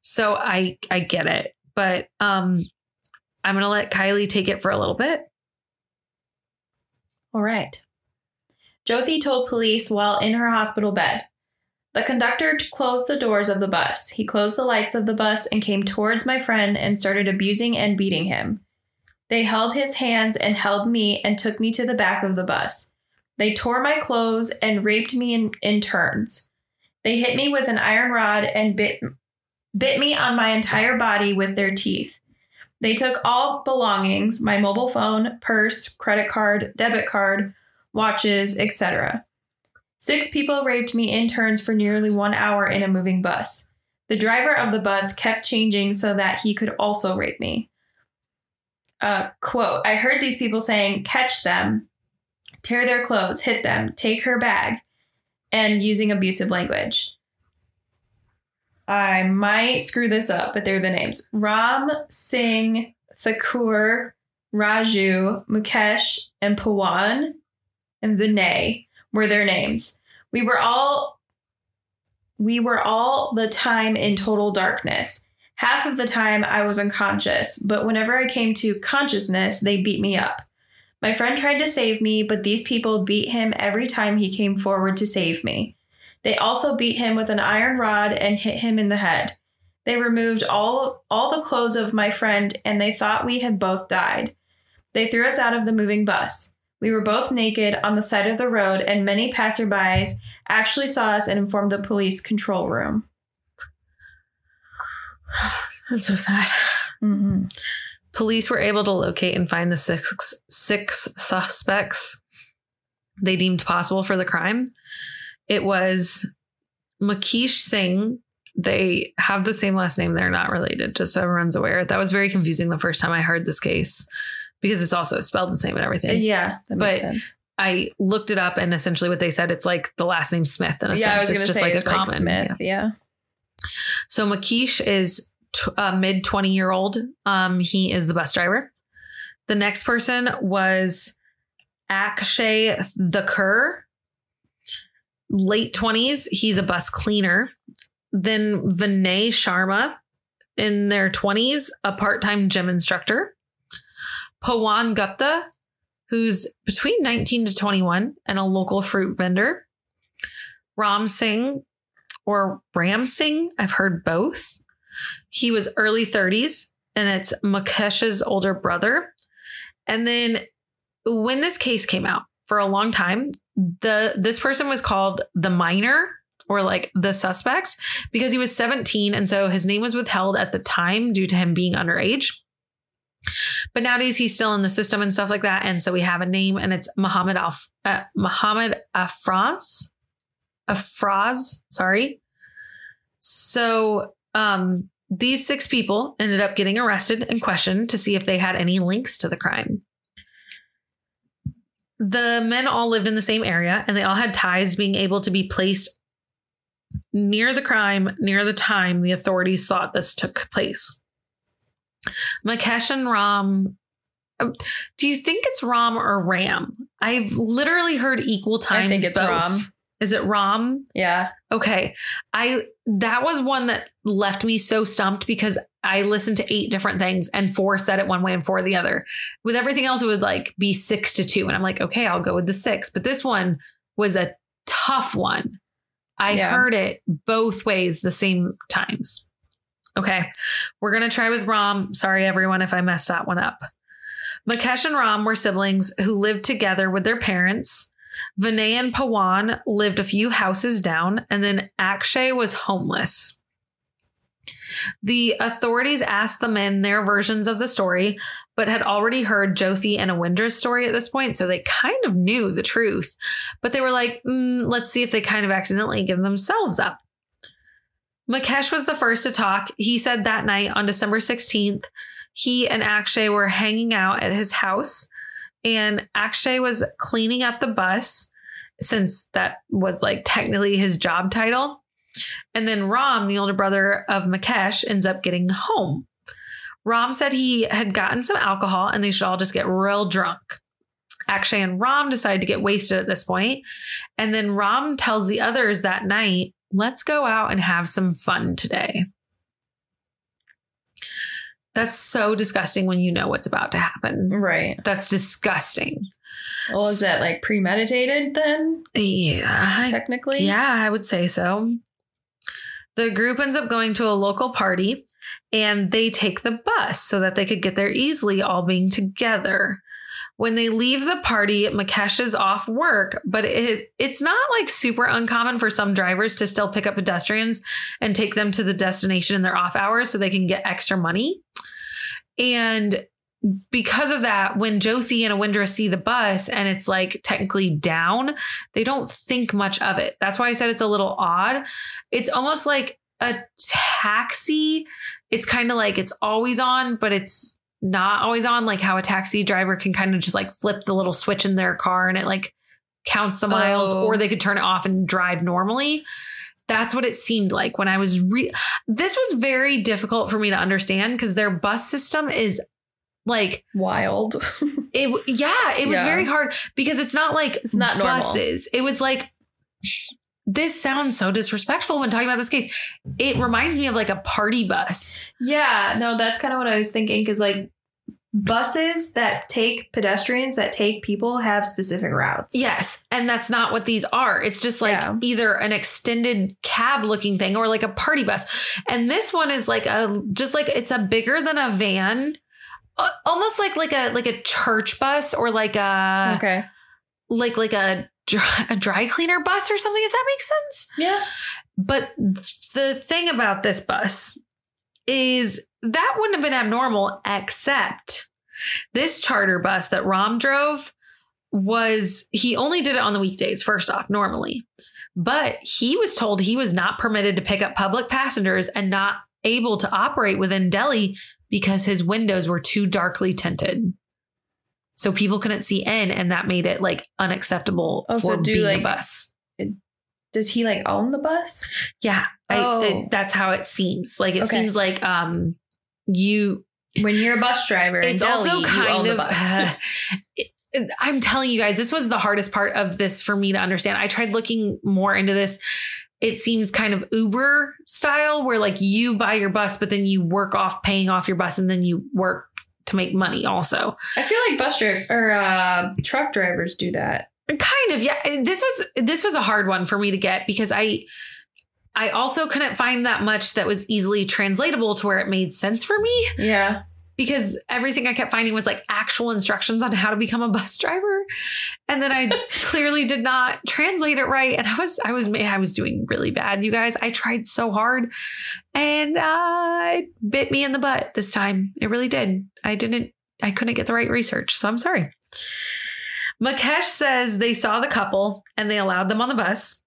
So I I get it. But um I'm going to let Kylie take it for a little bit. All right. Jyoti told police while in her hospital bed. The conductor closed the doors of the bus. He closed the lights of the bus and came towards my friend and started abusing and beating him. They held his hands and held me and took me to the back of the bus. They tore my clothes and raped me in, in turns. They hit me with an iron rod and bit bit me on my entire body with their teeth. They took all belongings, my mobile phone, purse, credit card, debit card, watches, etc. Six people raped me in turns for nearly one hour in a moving bus. The driver of the bus kept changing so that he could also rape me. Uh, quote, I heard these people saying, catch them, tear their clothes, hit them, take her bag, and using abusive language. I might screw this up, but they're the names Ram Singh, Thakur, Raju, Mukesh, and Pawan, and Vinay were their names. We were all we were all the time in total darkness. Half of the time I was unconscious, but whenever I came to consciousness, they beat me up. My friend tried to save me, but these people beat him every time he came forward to save me. They also beat him with an iron rod and hit him in the head. They removed all all the clothes of my friend and they thought we had both died. They threw us out of the moving bus. We were both naked on the side of the road and many passerbys actually saw us and informed the police control room. That's so sad. Mm-hmm. Police were able to locate and find the six six suspects they deemed possible for the crime. It was Mukesh Singh. They have the same last name. They're not related, just so everyone's aware. That was very confusing the first time I heard this case because it's also spelled the same and everything. Yeah, that makes But- sense. I looked it up and essentially what they said, it's like the last name Smith in a Yeah, I was sense. It's just say like a like common. Smith. yeah. Yeah. So Mukesh is t- a mid 20 year old. Um, he is the bus driver. The next person was Akshay the Thakur, late 20s. He's a bus cleaner. Then Vinay Sharma in their 20s, a part time gym instructor. Pawan Gupta, who's between 19 to 21 and a local fruit vendor. Ram Singh, or Ram Singh. I've heard both. He was early 30s, and it's Mukesh's older brother. And then when this case came out for a long time, the this person was called the minor or like the suspect because he was 17 and so his name was withheld at the time due to him being underage. But nowadays he's still in the system and stuff like that and so we have a name and it's Muhammad Al uh, Muhammad Afraz Afraz, sorry. So um these six people ended up getting arrested and questioned to see if they had any links to the crime. The men all lived in the same area and they all had ties being able to be placed near the crime, near the time the authorities thought this took place. Mukesh and Ram. um, Do you think it's Ram or Ram? I've literally heard equal times. I think it's both. Ram. Is it Rom? Yeah. Okay. I that was one that left me so stumped because I listened to eight different things and four said it one way and four the other. With everything else, it would like be six to two. And I'm like, okay, I'll go with the six. But this one was a tough one. I Yeah. heard it both ways the same times. Okay. We're gonna try with Rom. Sorry everyone if I messed that one up. Mukesh and Ram were siblings who lived together with their parents. Vinay and Pawan lived a few houses down, and then Akshay was homeless. The authorities asked the men their versions of the story, but had already heard Jyoti and Awindra's story at this point, so they kind of knew the truth. But they were like, "Mm, let's see if they kind of accidentally give themselves up. Mukesh was the first to talk. He said that night on December 16th, he and Akshay were hanging out at his house and Akshay was cleaning up the bus since that was like technically his job title. And then Ram, the older brother of Mukesh, ends up getting home. Ram said he had gotten some alcohol and they should all just get real drunk. Akshay and Ram decide to get wasted at this point. And then Ram tells the others that night, let's go out and have some fun today. That's so disgusting when you know what's about to happen. Right. That's disgusting. Well, is that like premeditated then? Yeah. Technically? Yeah, I would say so. The group ends up going to a local party and they take the bus so that they could get there easily, all being together. When they leave the party, Mukesh is off work, but it, it's not like super uncommon for some drivers to still pick up pedestrians and take them to the destination in their off hours so they can get extra money. And because of that, when Josie and Awindra see the bus and it's like technically down, they don't think much of it. That's why I said it's a little odd. It's almost like a taxi. It's kind of like it's always on, but it's not always on, like how a taxi driver can kind of just like flip the little switch in their car and it like counts the miles, Oh. or they could turn it off and drive normally. That's what it seemed like when I was re this was very difficult for me to understand because their bus system is like Wild. it yeah, it was Yeah. very hard because it's not like It's not normal. buses. It was like this sounds so disrespectful when talking about this case. It reminds me of like a party bus. yeah, no, that's kind of what I was thinking because like buses that take pedestrians that take people have specific routes. Yes, and that's not what these are. It's just like Yeah. either an extended cab looking thing or like a party bus. And this one is like a just like it's a bigger than a van. Almost like like a like a church bus or like a Okay. like like a dry, a dry cleaner bus or something if that makes sense. Yeah. But the thing about this bus is that wouldn't have been abnormal, except this charter bus that Rom drove was he only did it on the weekdays, first off, normally. But he was told he was not permitted to pick up public passengers and not able to operate within Delhi because his windows were too darkly tinted. So people couldn't see in, and that made it like unacceptable Oh, so for do, being like- a bus. Does he like own the bus? Yeah, Oh. I, it, that's how it seems. Like it Okay. seems like um you. When you're a bus driver, It's Delhi, also kind of. it- I'm telling you guys, this was the hardest part of this for me to understand. I tried looking more into this. It seems kind of Uber style, where like you buy your bus, but then you work off paying off your bus, and then you work to make money. Also, I feel like bus driver or uh, truck drivers do that. kind of yeah this was this was a hard one for me to get because i i also couldn't find that much that was easily translatable to where it made sense for me. Yeah. because everything i kept finding was like actual instructions on how to become a bus driver. And then i clearly did not translate it right. And i was i was i was doing really bad you guys. I tried so hard and uh it bit me in the butt this time. It really did. I didn't i couldn't get the right research. So i'm sorry. Mukesh says they saw the couple and they allowed them on the bus.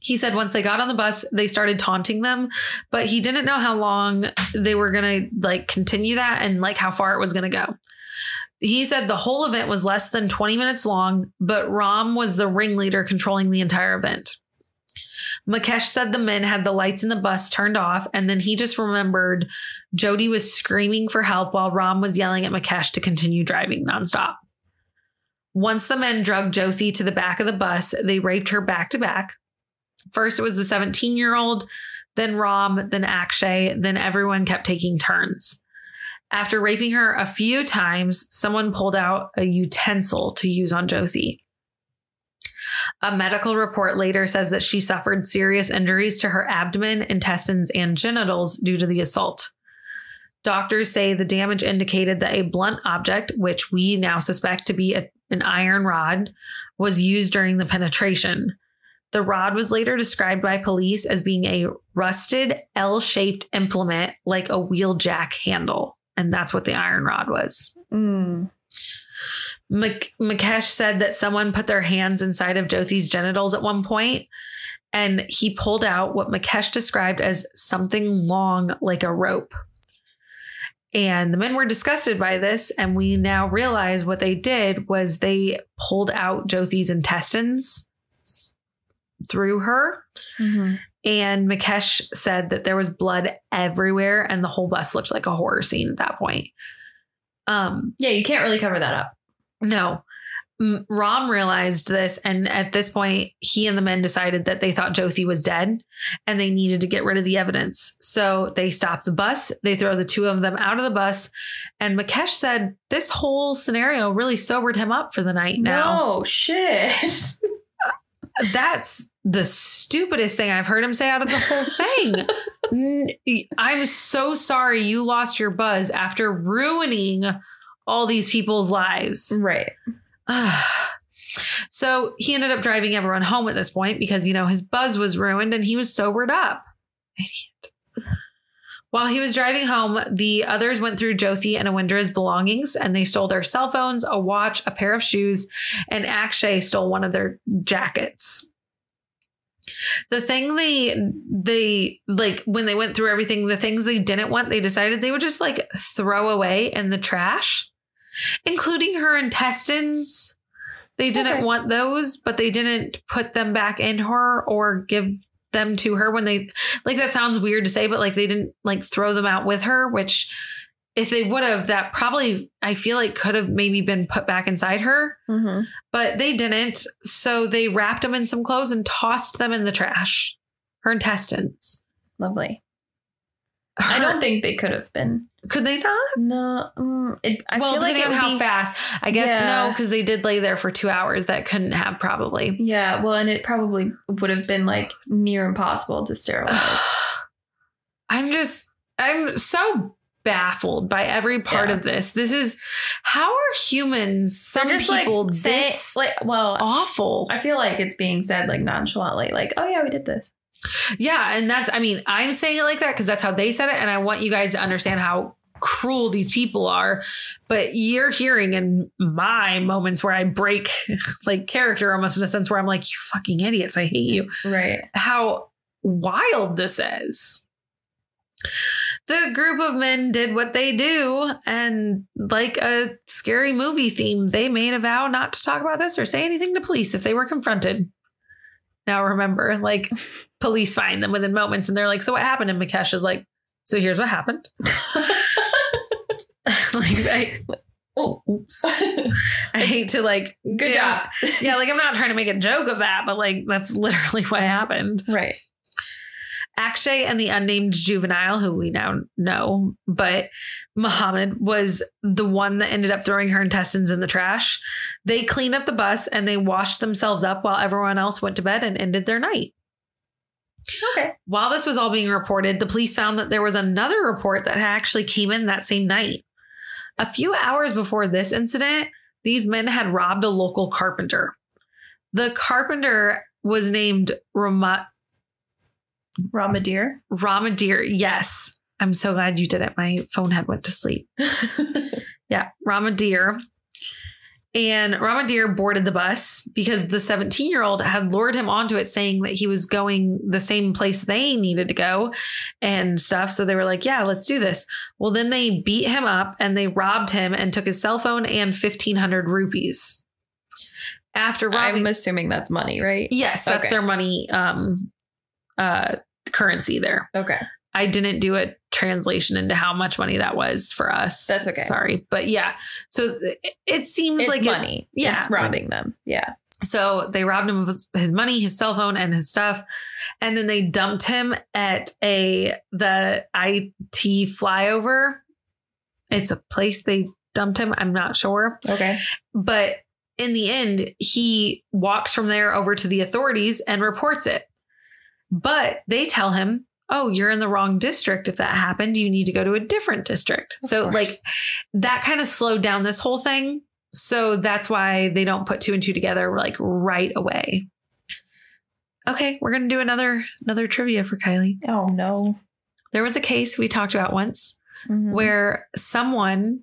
He said once they got on the bus, they started taunting them, but he didn't know how long they were going to like continue that and like how far it was going to go. He said the whole event was less than 20 minutes long, but Rom was the ringleader controlling the entire event. Mukesh said the men had the lights in the bus turned off, and then he just remembered Jody was screaming for help while Rom was yelling at Mukesh to continue driving nonstop. Once the men drugged Josie to the back of the bus, they raped her back to back. First, it was the 17 year old, then Ram, then Akshay, then everyone kept taking turns. After raping her a few times, someone pulled out a utensil to use on Josie. A medical report later says that she suffered serious injuries to her abdomen, intestines, and genitals due to the assault. Doctors say the damage indicated that a blunt object, which we now suspect to be a, an iron rod, was used during the penetration. The rod was later described by police as being a rusted L shaped implement like a wheel jack handle. And that's what the iron rod was. Mm. Mukesh said that someone put their hands inside of Jyoti's genitals at one point, and he pulled out what Mukesh described as something long like a rope. And the men were disgusted by this, and we now realize what they did was they pulled out Jyoti's intestines through her. Mm-hmm. And Mukesh said that there was blood everywhere, and the whole bus looked like a horror scene at that point. Um, Yeah, you can't really cover that up. no. Rom realized this, and at this point, he and the men decided that they thought Josie was dead and they needed to get rid of the evidence. So they stopped the bus, they throw the two of them out of the bus, and Mukesh said this whole scenario really sobered him up for the night now. No shit. That's the stupidest thing I've heard him say out of the whole thing. I'm so sorry you lost your buzz after ruining all these people's lives. right. so he ended up driving everyone home at this point because, you know, his buzz was ruined and he was sobered up. Idiot. While he was driving home, the others went through Jyoti and Awindra's belongings and they stole their cell phones, a watch, a pair of shoes, and Akshay stole one of their jackets. The thing they they like when they went through everything, the things they didn't want, they decided they would just like throw away in the trash, including her intestines. They didn't Okay. want those, but they didn't put them back in her or give them to her when they like that sounds weird to say, but like they didn't like throw them out with her, which if they would have, that probably I feel like could have maybe been put back inside her, Mm-hmm. but they didn't. So they wrapped them in some clothes and tossed them in the trash. Her intestines. Lovely. I don't think they could have been. Could they not? No, mm, it, I well, feel like depending it on how be, fast. I guess Yeah. no, because they did lay there for two hours. That couldn't have probably. Yeah, well, and it probably would have been like near impossible to sterilize. I'm just, I'm so baffled by every part Yeah. of this. This is how are humans, some people, like say, this like, well, awful? I feel like it's being said like nonchalantly, like, oh yeah, we did this. Yeah. And that's, I mean, I'm saying it like that because that's how they said it. And I want you guys to understand how cruel these people are. But you're hearing in my moments where I break like character almost in a sense where I'm like, you fucking idiots. I hate you. Right. how wild this is. The group of men did what they do, and like a scary movie theme, they made a vow not to talk about this or say anything to police if they were confronted. Now remember, like police find them within moments, and they're like, "So what happened?" And Mukesh is like, "So here's what happened." like, I, oh, oops. I hate to like, Good yeah, job. yeah, like I'm not trying to make a joke of that, but like that's literally what happened. Right. Akshay and the unnamed juvenile, who we now know, but Muhammad was the one that ended up throwing her intestines in the trash. They cleaned up the bus and they washed themselves up while everyone else went to bed and ended their night. Okay. While this was all being reported, the police found that there was another report that actually came in that same night. A few hours before this incident, these men had robbed a local carpenter. The carpenter was named Rama- Ramadir. Ramadir. Yes. I'm so glad you did it. My phone had went to sleep. Yeah, Ramadir. And Ramadir boarded the bus because the 17 year old had lured him onto it, saying that he was going the same place they needed to go and stuff. So they were like, yeah, let's do this. Well, then they beat him up and they robbed him and took his cell phone and 1500 rupees. After robbing, I'm assuming that's money, right? yes, that's Okay. their money um, uh, currency there. Okay. I didn't do a translation into how much money that was for us. That's okay. Sorry. But yeah. So it, it seems It's like it- money. yeah. It's robbing them. Yeah. so they robbed him of his, his money, his cell phone, and his stuff. And then they dumped him at a the IT flyover. It's a place they dumped him. I'm not sure. Okay. But in the end, he walks from there over to the authorities and reports it. But they tell him, oh, you're in the wrong district. If that happened, you need to go to a different district. Of so, course. like, that kind of slowed down this whole thing. So that's why they don't put two and two together like right away. Okay, we're gonna do another another trivia for Kylie. Oh no. There was a case we talked about once Mhm. where someone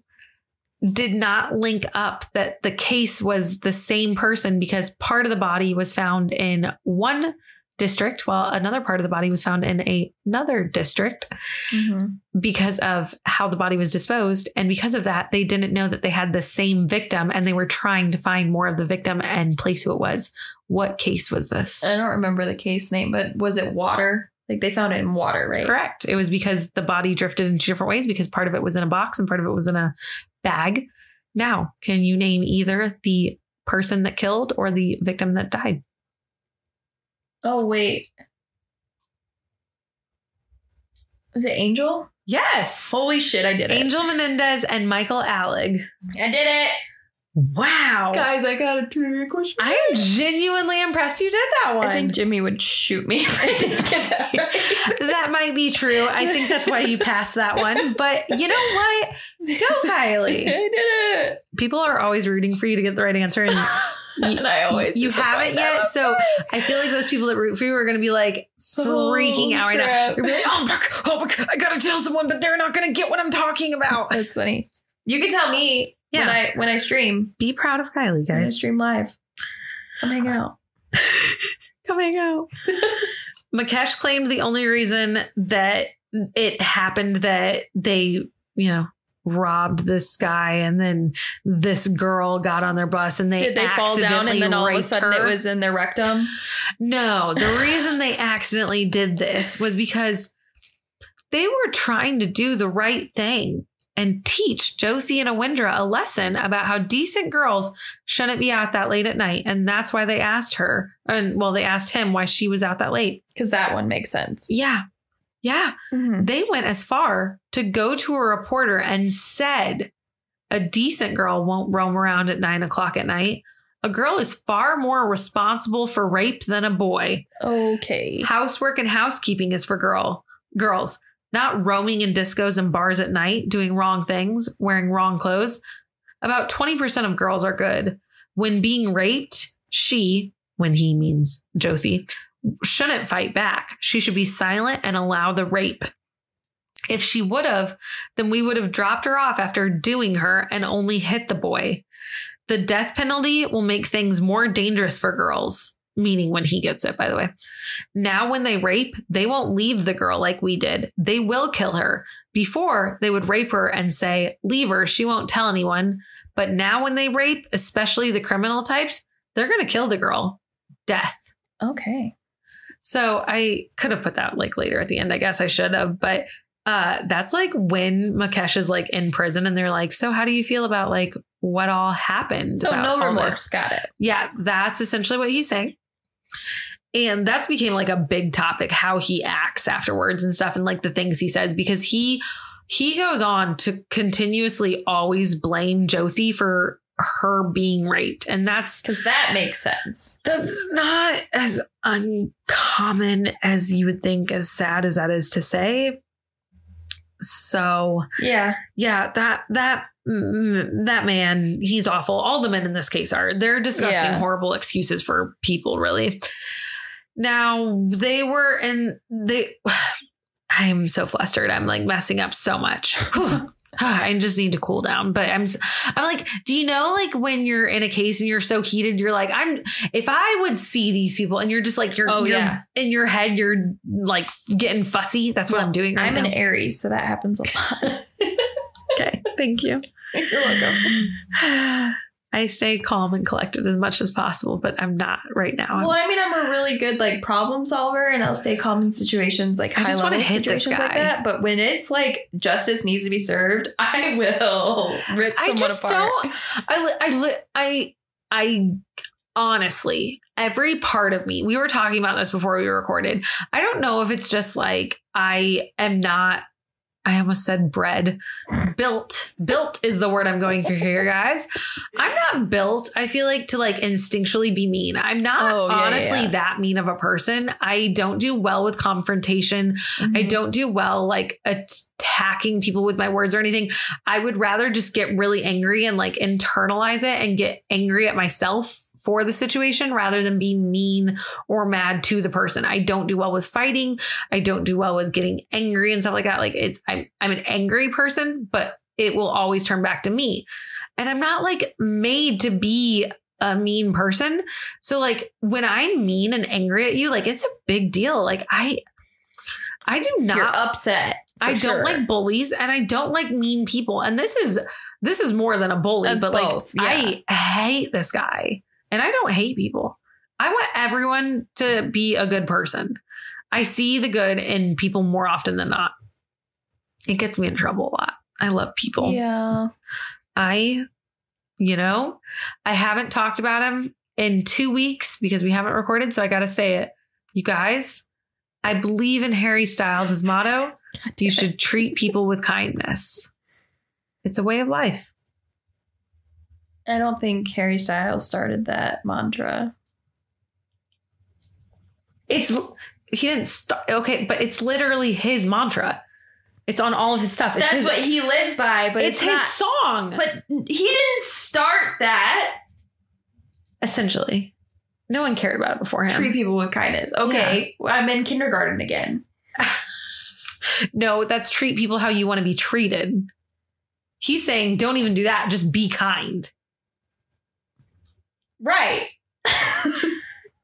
did not link up that the case was the same person because part of the body was found in one district while another part of the body was found in a- another district Mhm. because of how the body was disposed and because of that they didn't know that they had the same victim and they were trying to find more of the victim and place who it was what case was this I don't remember the case name, but was it water? Like they found it in water, right? Correct. It was because the body drifted in two different ways because part of it was in a box and part of it was in a bag. Now, can you name either the person that killed or the victim that died? Oh wait. Was it Angel? Yes. Holy shit, I did it. Angel Melendez and Michael Alig. I did it. Wow. Guys, I got a trivia question. I am genuinely impressed you did that one. I think Jimmy would shoot me if I didn't get that right. that might be true. I think that's why you passed that one. But you know what? Go, Kylie. I did it. People are always rooting for you to get the right answer. And and I always you haven't yet, I'm so sorry. I feel like those people that root for you are going to be like freaking Oh, out right now. crap. Gonna be like, oh my, God, oh my God, I gotta tell someone, but they're not going to get what I'm talking about. That's funny. You can tell me when Yeah. I when I stream. Be proud of Kylie, When I guys. stream live. Come hang out. Come hang out. Mukesh claimed the only reason that it happened that they, you know, robbed this guy and then this girl got on their bus and they Did they fall down and then all of a sudden her. it was in their rectum? No, the reason they accidentally did this was because they were trying to do the right thing and teach Josie and Awindra a lesson about how decent girls shouldn't be out that late at night. And that's why they asked her, and well, they asked him why she was out that late. Because that one makes sense. Yeah. Yeah. Mhm. They went as far to go to a reporter and said, a decent girl won't roam around at nine o'clock at night. A girl is far more responsible for rape than a boy. Okay. Housework and housekeeping is for girl girls, not roaming in discos and bars at night, doing wrong things, wearing wrong clothes. About 20% of girls are good. When being raped, she, when he means Josie, shouldn't fight back. She should be silent and allow the rape. If she would have, then we would have dropped her off after doing her and only hit the boy. The death penalty will make things more dangerous for girls, meaning when he gets it, by the way. Now, when they rape, they won't leave the girl like we did. They will kill her. Before, they would rape her and say, Leave her, she won't tell anyone. But now, when they rape, especially the criminal types, they're going to kill the girl. Death. Okay. So I could have put that like later at the end. I guess I should have, but uh that's like when Mukesh is like in prison and they're like, so how do you feel about like what all happened? So about no remorse. this?" Got it. Yeah, that's essentially what he's saying. And that's became like a big topic how he acts afterwards and stuff and like the things he says because he he goes on to continuously always blame Josie for her being raped and that's Because that makes sense. that's not as uncommon as you would think, as sad as that is to say. So Yeah. yeah, that that mm, that man, he's awful. All the men in this case are. They're disgusting, Yeah. horrible excuses for people, really. Now they were and they I'm so flustered. I'm like messing up so much. I just need to cool down. But I'm I'm like, do you know like when you're in a case and you're so heated, you're like, I'm if I would see these people and you're just like you're, Oh, you're yeah. in your head, you're like getting fussy. That's what I'm doing right I'm now. an Aries, so that happens a lot. okay, thank you. You're welcome. I stay calm and collected as much as possible, but I'm not right now. Well, I mean, I'm a really good like problem solver, and I'll stay calm in situations like I high level hit this situations like that. But when it's like justice needs to be served, I will rip someone I just apart. don't. I, I, I, I, honestly, every part of me, we were talking about this before we recorded. I don't know if it's just like I am not, I almost said bread. built. Built is the word I'm going for here, guys. I'm not built, I feel like, to like instinctually be mean. I'm not Oh, yeah, honestly yeah. that mean of a person. I don't do well with confrontation. I Mhm. don't do well like attacking people with my words or anything. I would rather just get really angry and like internalize it and get angry at myself for the situation rather than be mean or mad to the person. I don't do well with fighting. I don't do well with getting angry and stuff like that. Like it's I'm I'm an angry person, but it will always turn back to me. And I'm not like made to be a mean person. So like when I'm mean and angry at you, like it's a big deal. Like I I do not You're upset. I don't sure. like bullies and I don't like mean people. And this is this is more than a bully, That's but both, like I hate this guy. And I don't hate people. I want everyone to be a good person. I see the good in people more often than not. It gets me in trouble a lot. I love people. Yeah. I, you know, I haven't talked about him in two weeks because we haven't recorded. So I got to say it. You guys, I believe in Harry Styles' motto you should treat people with kindness. It's a way of life. I don't think Harry Styles started that mantra. It's, he didn't start, okay, but it's literally his mantra. It's on all of his stuff. It's That's his, what he lives by, but it's, it's, his not. song. But he didn't start that. Essentially. No one cared about it beforehand. Treat people with kindness. Okay, I'm in kindergarten again. No, that's treat people how you want to be treated. He's saying don't even do that. Just be kind. Right.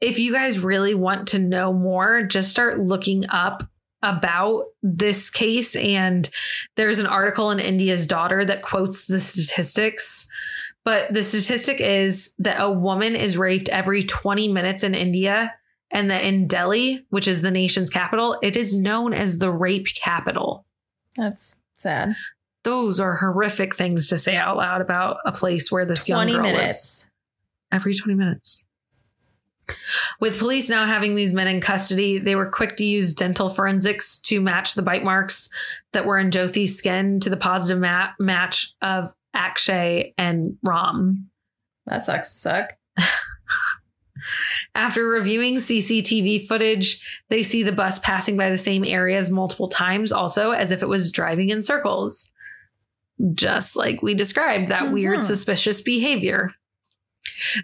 If you guys really want to know more, just start looking up about this case. And there's an article in India's Daughter that quotes the statistics. But the statistic is that a woman is raped every 20 minutes in India and that in Delhi, which is the nation's capital, it is known as the rape capital. That's sad. Those are horrific things to say out loud about a place where this young 20 girl lives. minutes. Every 20 minutes. With police now having these men in custody, they were quick to use dental forensics to match the bite marks that were in Jyoti's skin to the positive ma- match of Akshay and Ram. That sucks suck. After reviewing CCTV footage, they see the bus passing by the same areas multiple times, also as if it was driving in circles. Just like we described, that weird, Mhm. suspicious behavior.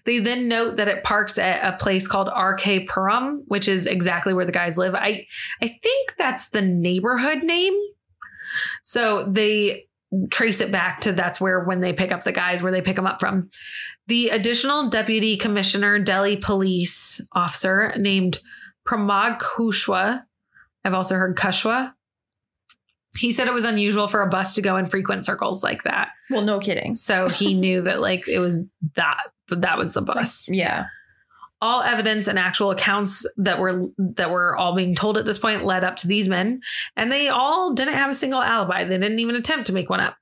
They then note that it parks at a place called RK Puram, which is exactly where the guys live. I, I think that's the neighborhood name. So they trace it back to that's where when they pick up the guys, where they pick them up from. The additional deputy commissioner, Delhi police officer named Pramod Kushwa, I've also heard Kushwa. He said it was unusual for a bus to go in frequent circles like that. Well, no kidding. So he knew that like it was that that was the bus. Yeah. All evidence and actual accounts that were that were all being told at this point led up to these men, and they all didn't have a single alibi. They didn't even attempt to make one up.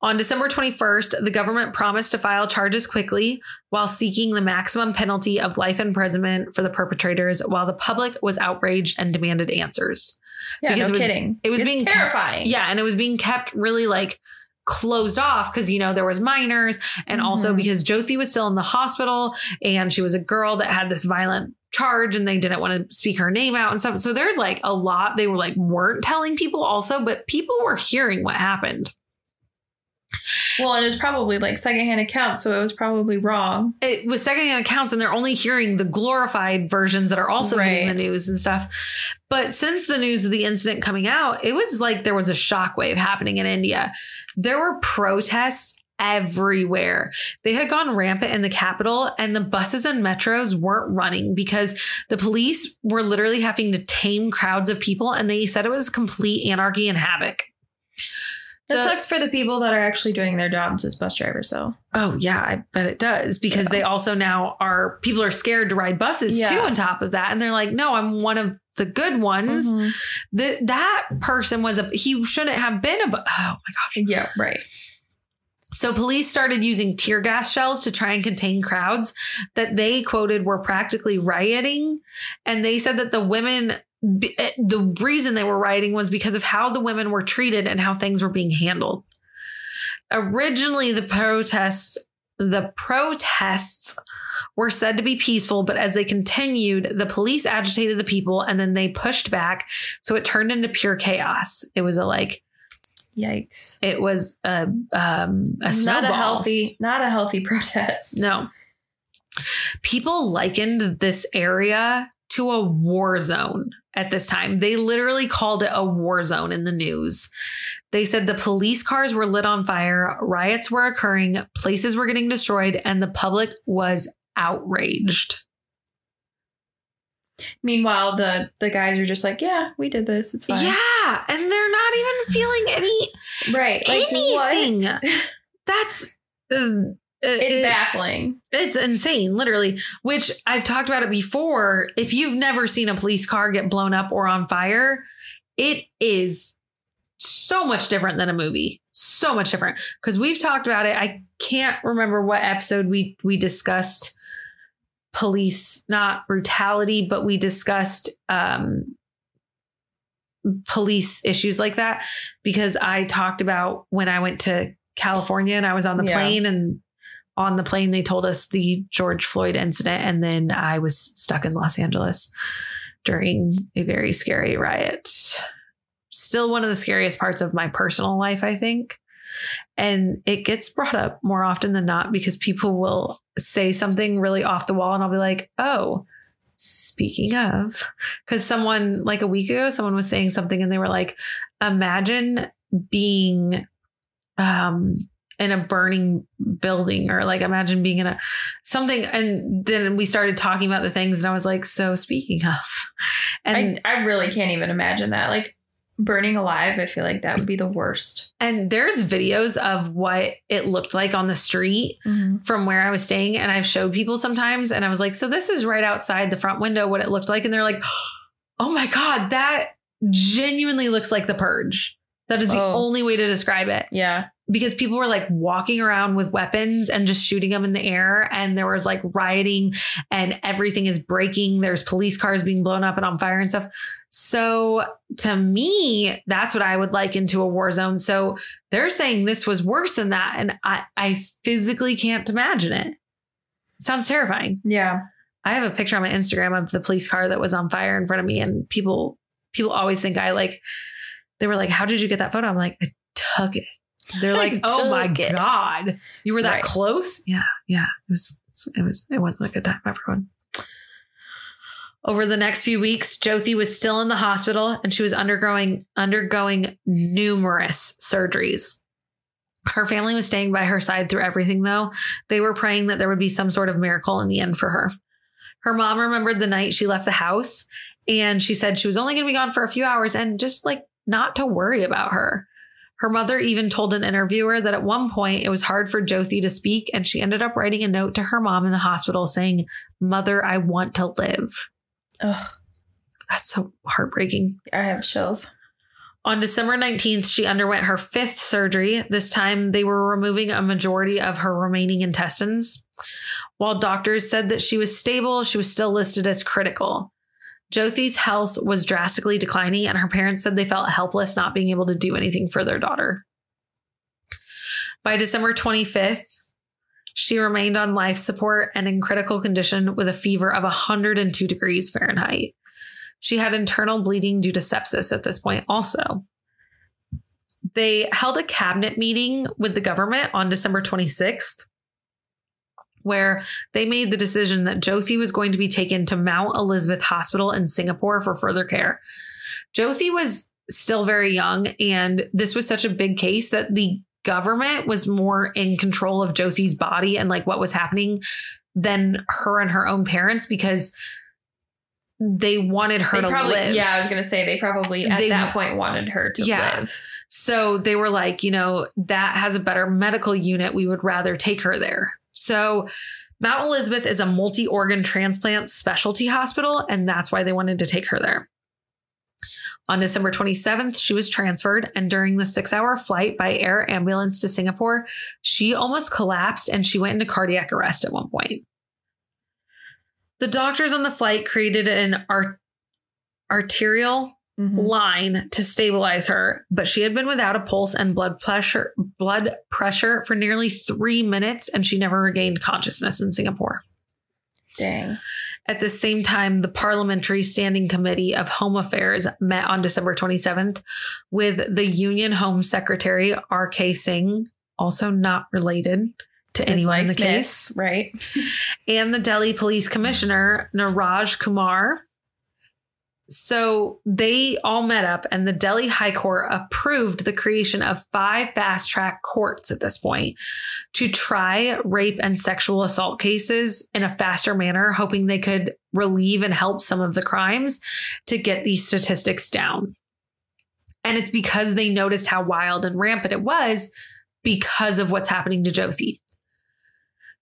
On December 21st, the government promised to file charges quickly while seeking the maximum penalty of life imprisonment for the perpetrators, while the public was outraged and demanded answers. Yeah, Because no it was- kidding. it was It's being terrifying. Yeah, and it was being kept really like closed off because you know there was minors and also Mhm. because Jyoti was still in the hospital and she was a girl that had this violent charge and they didn't want to speak her name out and stuff. So there's like a lot they were like weren't telling people also, but people were hearing what happened. Well, and it was probably like secondhand accounts, so it was probably wrong. It was secondhand accounts and they're only hearing the glorified versions that are also in the news and stuff. But since the news of the incident coming out, it was like there was a shockwave happening in India. There were protests everywhere. They had gone rampant in the capital and the buses and metros weren't running because the police were literally having to tame crowds of people and they said it was complete anarchy and havoc. That The- sucks for the people that are actually doing their jobs as bus drivers, though. Oh yeah, I bet it does because Yeah. they also now are people are scared to ride buses Yeah. too. On top of that, and they're like, "No, I'm one of the good ones." Mm-hmm. Th- that person was a he shouldn't have been a. bu- Oh my gosh! Yeah, right. So police started using tear gas shells to try and contain crowds that they quoted were practically rioting, and they said that the women. B- eh, The reason they were rioting was because of how the women were treated and how things were being handled. Originally, the protests, the protests were said to be peaceful, but as they continued, the police agitated the people and then they pushed back. So it turned into pure chaos. It was a like, Yikes. it was a, um, a not a healthy, not a healthy protest. No. People likened this area to a war zone at this time. They literally called it a war zone in the news. They said the police cars were lit on fire, riots were occurring, places were getting destroyed, and the public was outraged. Meanwhile, the the guys are just like, "Yeah, we did this. It's fine." Yeah, and they're not even feeling any right. Like anything. what? That's uh, It's it- baffling. It's insane, literally. Which I've talked about it before. If you've never seen a police car get blown up or on fire, it is so much different than a movie. So much different. Because we've talked about it. I can't remember what episode we we discussed police, not brutality, but we discussed um, police issues like that because I talked about when I went to California and I was on the Yeah. plane and on the plane they told us the George Floyd incident and then I was stuck in Los Angeles during a very scary riot. Still one of the scariest parts of my personal life, I think. And it gets brought up more often than not because people will say something really off the wall and I'll be like, "Oh, speaking of because someone like a week ago someone was saying something and they were like imagine being um in a burning building or like imagine being in a something and then we started talking about the things and i was like so speaking of and I, I really can't even imagine that. Like burning alive, I feel like that would be the worst. and there's videos of what it looked like on the street mm-hmm. from where I was staying and I've showed people sometimes and I was like, so this is right outside the front window what it looked like and they're like, "Oh my god, that genuinely looks like the purge." That is the Oh. only way to describe it Yeah. because people were like walking around with weapons and just shooting them in the air and there was like rioting and everything is breaking there's police cars being blown up and on fire and stuff so to me that's what i would like into a war zone so they're saying this was worse than that and i i physically can't imagine it sounds terrifying Yeah. i have a picture on my instagram of the police car that was on fire in front of me and people people always think i like they were like how did you get that photo i'm like i took it they're like, oh my it." god, you were that Right. close. Yeah, yeah. It was. It was. It wasn't a good time, everyone. Over the next few weeks, Jyoti was still in the hospital and she was undergoing undergoing numerous surgeries. Her family was staying by her side through everything, though. They were praying that there would be some sort of miracle in the end for her. Her mom remembered the night she left the house and she said she was only going to be gone for a few hours and just like not to worry about her. Her mother even told an interviewer that at one point it was hard for Jyoti to speak, and she ended up writing a note to her mom in the hospital saying, Mother, I want to live. Ugh. That's so heartbreaking. I have chills. On December 19th, she underwent her fifth surgery. This time, they were removing a majority of her remaining intestines. While doctors said that she was stable, she was still listed as critical. Jyoti's health was drastically declining, and her parents said they felt helpless not being able to do anything for their daughter. By December 25th, she remained on life support and in critical condition with a fever of 102 degrees Fahrenheit. She had internal bleeding due to sepsis at this point, also. They held a cabinet meeting with the government on December 26th, where they made the decision that Jyoti was going to be taken to Mount Elizabeth Hospital in Singapore for further care. Jyoti was still very young, and this was such a big case that the government was more in control of Jyoti's body and like what was happening than her and her own parents because they wanted her They to probably, live. yeah, I was gonna say they probably at They- that point wanted her to Yeah. live. So they were like, you know, that has a better medical unit. We would rather take her there. So Mount Elizabeth is a multi organ transplant specialty hospital, and that's why they wanted to take her there. On December 27th, she was transferred, and during the six hour flight by air ambulance to Singapore, she almost collapsed and she went into cardiac arrest at one point. The doctors on the flight created an art- arterial Mhm. line to stabilize her, but she had been without a pulse and blood pressure blood pressure for nearly 3 minutes and she never regained consciousness in Singapore. Dang. At the same time, the Parliamentary Standing Committee of Home Affairs met on December 27th with the Union Home Secretary R.K. Singh, also not related to It's anyone in like the case right? and the Delhi Police Commissioner, Neeraj Kumar. So they all met up, and the Delhi High Court approved the creation of five fast track courts at this point to try rape and sexual assault cases in a faster manner, hoping they could relieve and help some of the crimes to get these statistics down. And it's because they noticed how wild and rampant it was because of what's happening to Jyoti.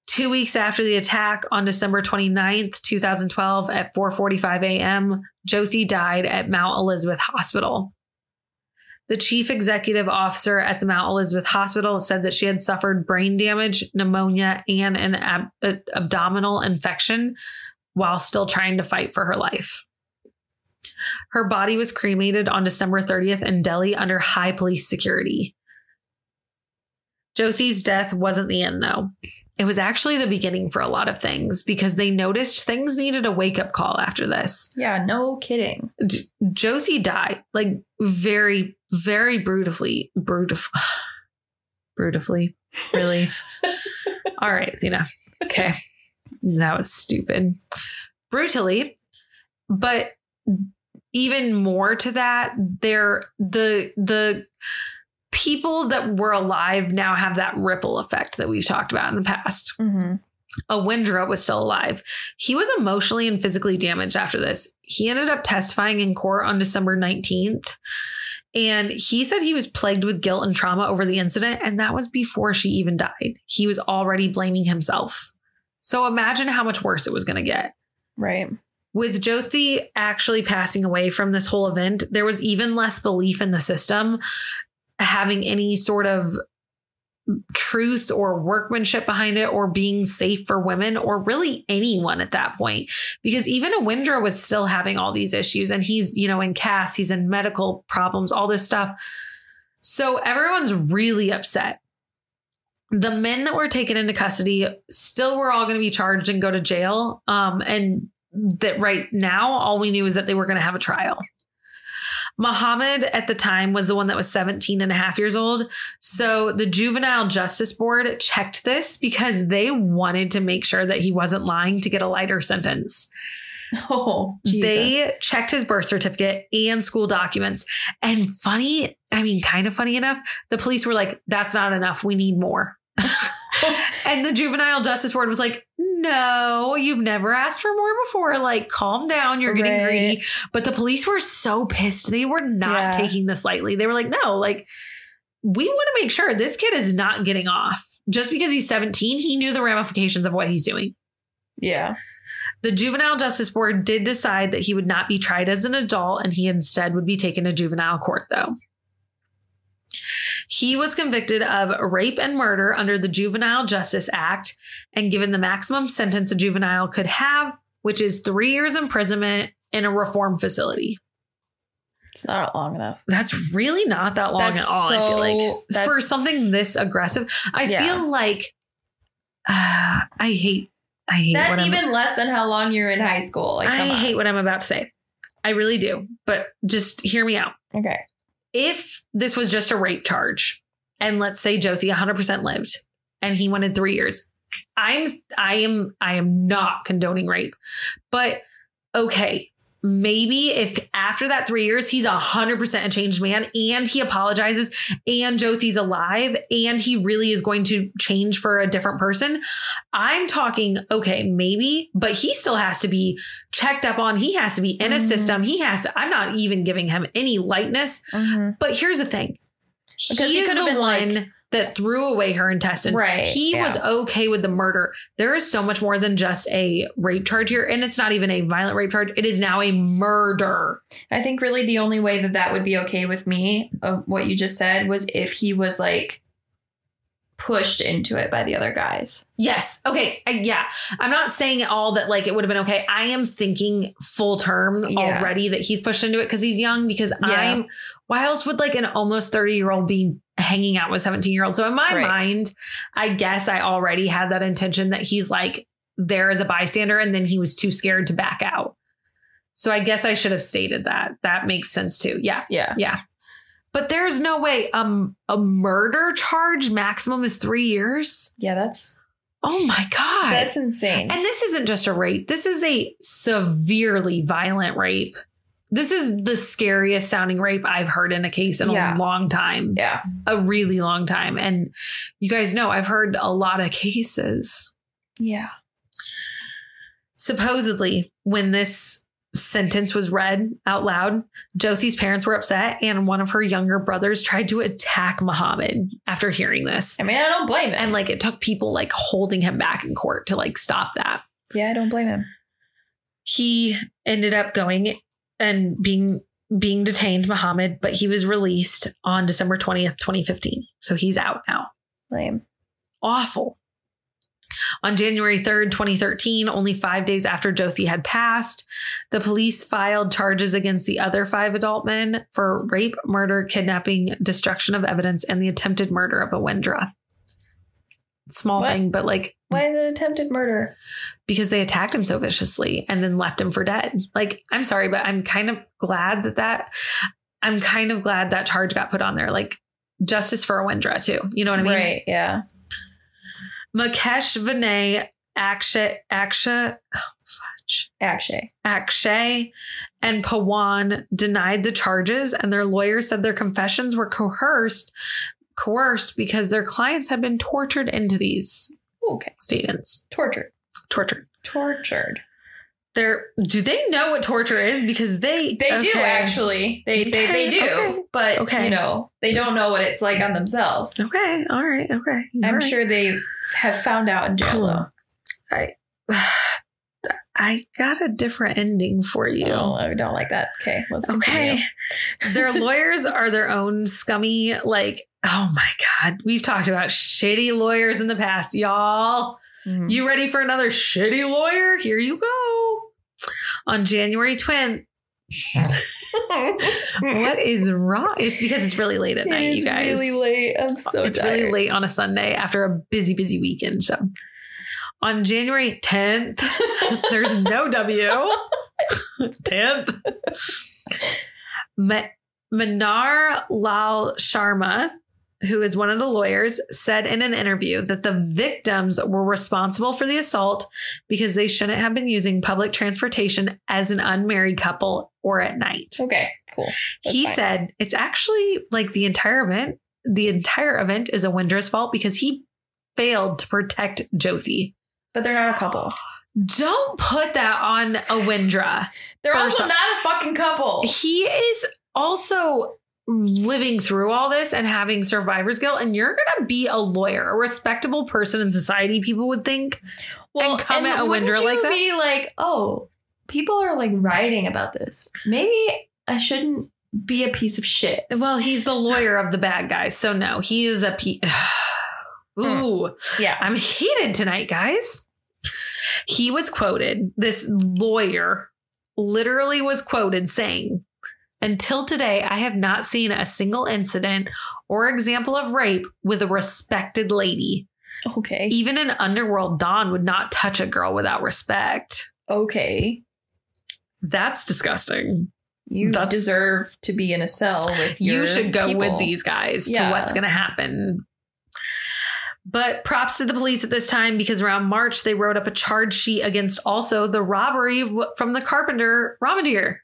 Two weeks after the attack on December 29th, 2012 at 4:45 a.m., Jyoti died at Mount Elizabeth Hospital. The chief executive officer at the Mount Elizabeth Hospital said that she had suffered brain damage, pneumonia, and an ab- uh, abdominal infection while still trying to fight for her life. Her body was cremated on December 30th in Delhi under high police security. Jyoti's death wasn't the end, though. It was actually the beginning for a lot of things because they noticed things needed a wake up call after this. Yeah, no kidding. J- Jyoti died like very, very brutally, brutif- brutally, really. All right, Athena. Okay, that was stupid, brutally, but even more to that, there the the people that were alive now have that ripple effect that we've talked about in the past. Mm-hmm. Awindra was still alive. He was emotionally and physically damaged after this. He ended up testifying in court on December 19th. And he said he was plagued with guilt and trauma over the incident. And that was before she even died. He was already blaming himself. So imagine how much worse it was going to get. Right. With Jyoti actually passing away from this whole event, there was even less belief in the system having any sort of truth or workmanship behind it or being safe for women or really anyone at that point. Because even Awindra was still having all these issues and he's you know in cast he's in medical problems all this stuff. So everyone's really upset. The men that were taken into custody still were all going to be charged and go to jail um and that right now all we knew is that they were going to have a trial Muhammad at the time was the one that was 17 and a half years old. So the Juvenile Justice Board checked this because they wanted to make sure that he wasn't lying to get a lighter sentence. Oh, Jesus. They checked his birth certificate and school documents. And funny, I mean, kind of funny enough, the police were like, that's not enough. We need more. and the Juvenile Justice Board was like, no, you've never asked for more before. Like, calm down. You're getting Right. greedy. But the police were so pissed. They were not Yeah. taking this lightly. They were like, no, like, we want to make sure this kid is not getting off. Just because he's 17, he knew the ramifications of what he's doing. yeah. The Juvenile Justice Board did decide that he would not be tried as an adult and he instead would be taken to juvenile court, though. He was convicted of rape and murder under the Juvenile Justice Act and given the maximum sentence a juvenile could have, which is three years imprisonment in a reform facility. It's not long enough. That's really not that long That's at all, I feel like. For something this aggressive, I Yeah. feel like uh, I hate I hate That's what I'm- even less than how long you're in high school. Like, I on. hate what I'm about to say. I really do. But just hear me out. Okay. If this was just a rape charge, and let's say Jyoti 100% lived and he wanted three years, I'm I am I am not condoning rape. But okay, maybe if after that three years he's a hundred percent a changed man and he apologizes and Jyoti's alive and he really is going to change for a different person. I'm talking, okay, maybe, but he still has to be checked up on. He has to be in a Mhm. system. He has to, I'm not even giving him any lightness. Mhm. But here's the thing. Because he he could have the been one like- that threw away her intestines. Right, He yeah. was okay with the murder. There is so much more than just a rape charge here. And it's not even a violent rape charge. It is now a murder. I think really the only way that that would be okay with me, of what you just said, was if he was like pushed into it by the other guys. Yes. Okay. I, yeah. I'm not saying at all that like it would have been okay. I am thinking full term Yeah. already that he's pushed into it because he's young. Because Yeah. I'm. Why else would like an almost 30 year old be hanging out with 17 year olds. So in my Right. mind, I guess I already had that intention that he's like there as a bystander, and then he was too scared to back out. So I guess I should have stated that. That makes sense too. Yeah. Yeah. Yeah. But there's no way um a murder charge maximum is three years. Yeah, that's Oh my God. that's insane. and this isn't just a rape. This is a severely violent rape. This is the scariest sounding rape I've heard in a case in Yeah. a long time, yeah. a really long time. And you guys know I've heard a lot of cases. Yeah. Supposedly, when this sentence was read out loud, Jyoti's parents were upset, and one of her younger brothers tried to attack Muhammad after hearing this. I mean, I don't blame him. And like it took people like holding him back in court to like stop that. yeah, I don't blame him. he ended up going and being being detained, Muhammad, but he was released on December 20th, 2015. So he's out now. Lame. Awful. On January 3rd, 2013, only five days after Jyoti had passed, the police filed charges against the other five adult men for rape, murder, kidnapping, destruction of evidence, and the attempted murder of Awindra. Small What? thing, but like Why is it attempted murder? because they attacked him so viciously and then left him for dead. Like, I'm sorry, but I'm kind of glad that that, I'm kind of glad that charge got put on there. Like, justice for Awindra, too. You know what I mean? Right. Yeah. Mukesh Vinay Akshay, Akshay, oh, fudge. Akshay. Akshay and Pawan denied the charges, and their lawyers said their confessions were coerced, coerced because their clients have been tortured into these Okay. statements. Tortured. Tortured. Tortured. They're, do they know what torture is? Because they They do actually. They they, they do. Okay. But Okay. you know, they don't know what it's like on themselves. Okay, all right, okay. I'm all right. sure they have found out in jail Cool. I, I got a different ending for you. Oh, I don't like that. Okay, let's Okay. their lawyers are their own scummy, like, oh my God. We've talked about shitty lawyers in the past, y'all. Mhm. You ready for another shitty lawyer? Here you go. On January 20th. what is wrong? It's because it's really late at It night, is you guys. really late. I'm so it's tired. really late on a Sunday after a busy, busy weekend. So on January 10th, there's no W. 10th. Ma- Manohar Lal Sharma, who is one of the lawyers, said in an interview that the victims were responsible for the assault because they shouldn't have been using public transportation as an unmarried couple or at night Okay, cool. That's he fine. said it's actually like the entire event the entire event is Awindra's fault because he failed to protect Jyoti. But they're not a couple. Don't put that on Awindra. They're also not a fucking couple. He is also living through all this and having survivor's guilt and you're going to be a lawyer, a respectable person in society people would think. well and come at a you like that? be like, oh, people are like writing about this. Maybe I shouldn't be a piece of shit. Well, he's the lawyer of the bad guys. So no, he is a pe- Mm. Ooh. Yeah. I'm heated tonight, guys. He was quoted, this lawyer literally was quoted saying, Until today, I have not seen a single incident or example of rape with a respected lady. Okay. Even an underworld Don would not touch a girl without respect. Okay. That's disgusting. You That's- deserve to be in a cell with you should go people. with these guys Yeah. to what's going to happen. But props to the police at this time because around March they wrote up a charge sheet against also the robbery from the carpenter Ramadir.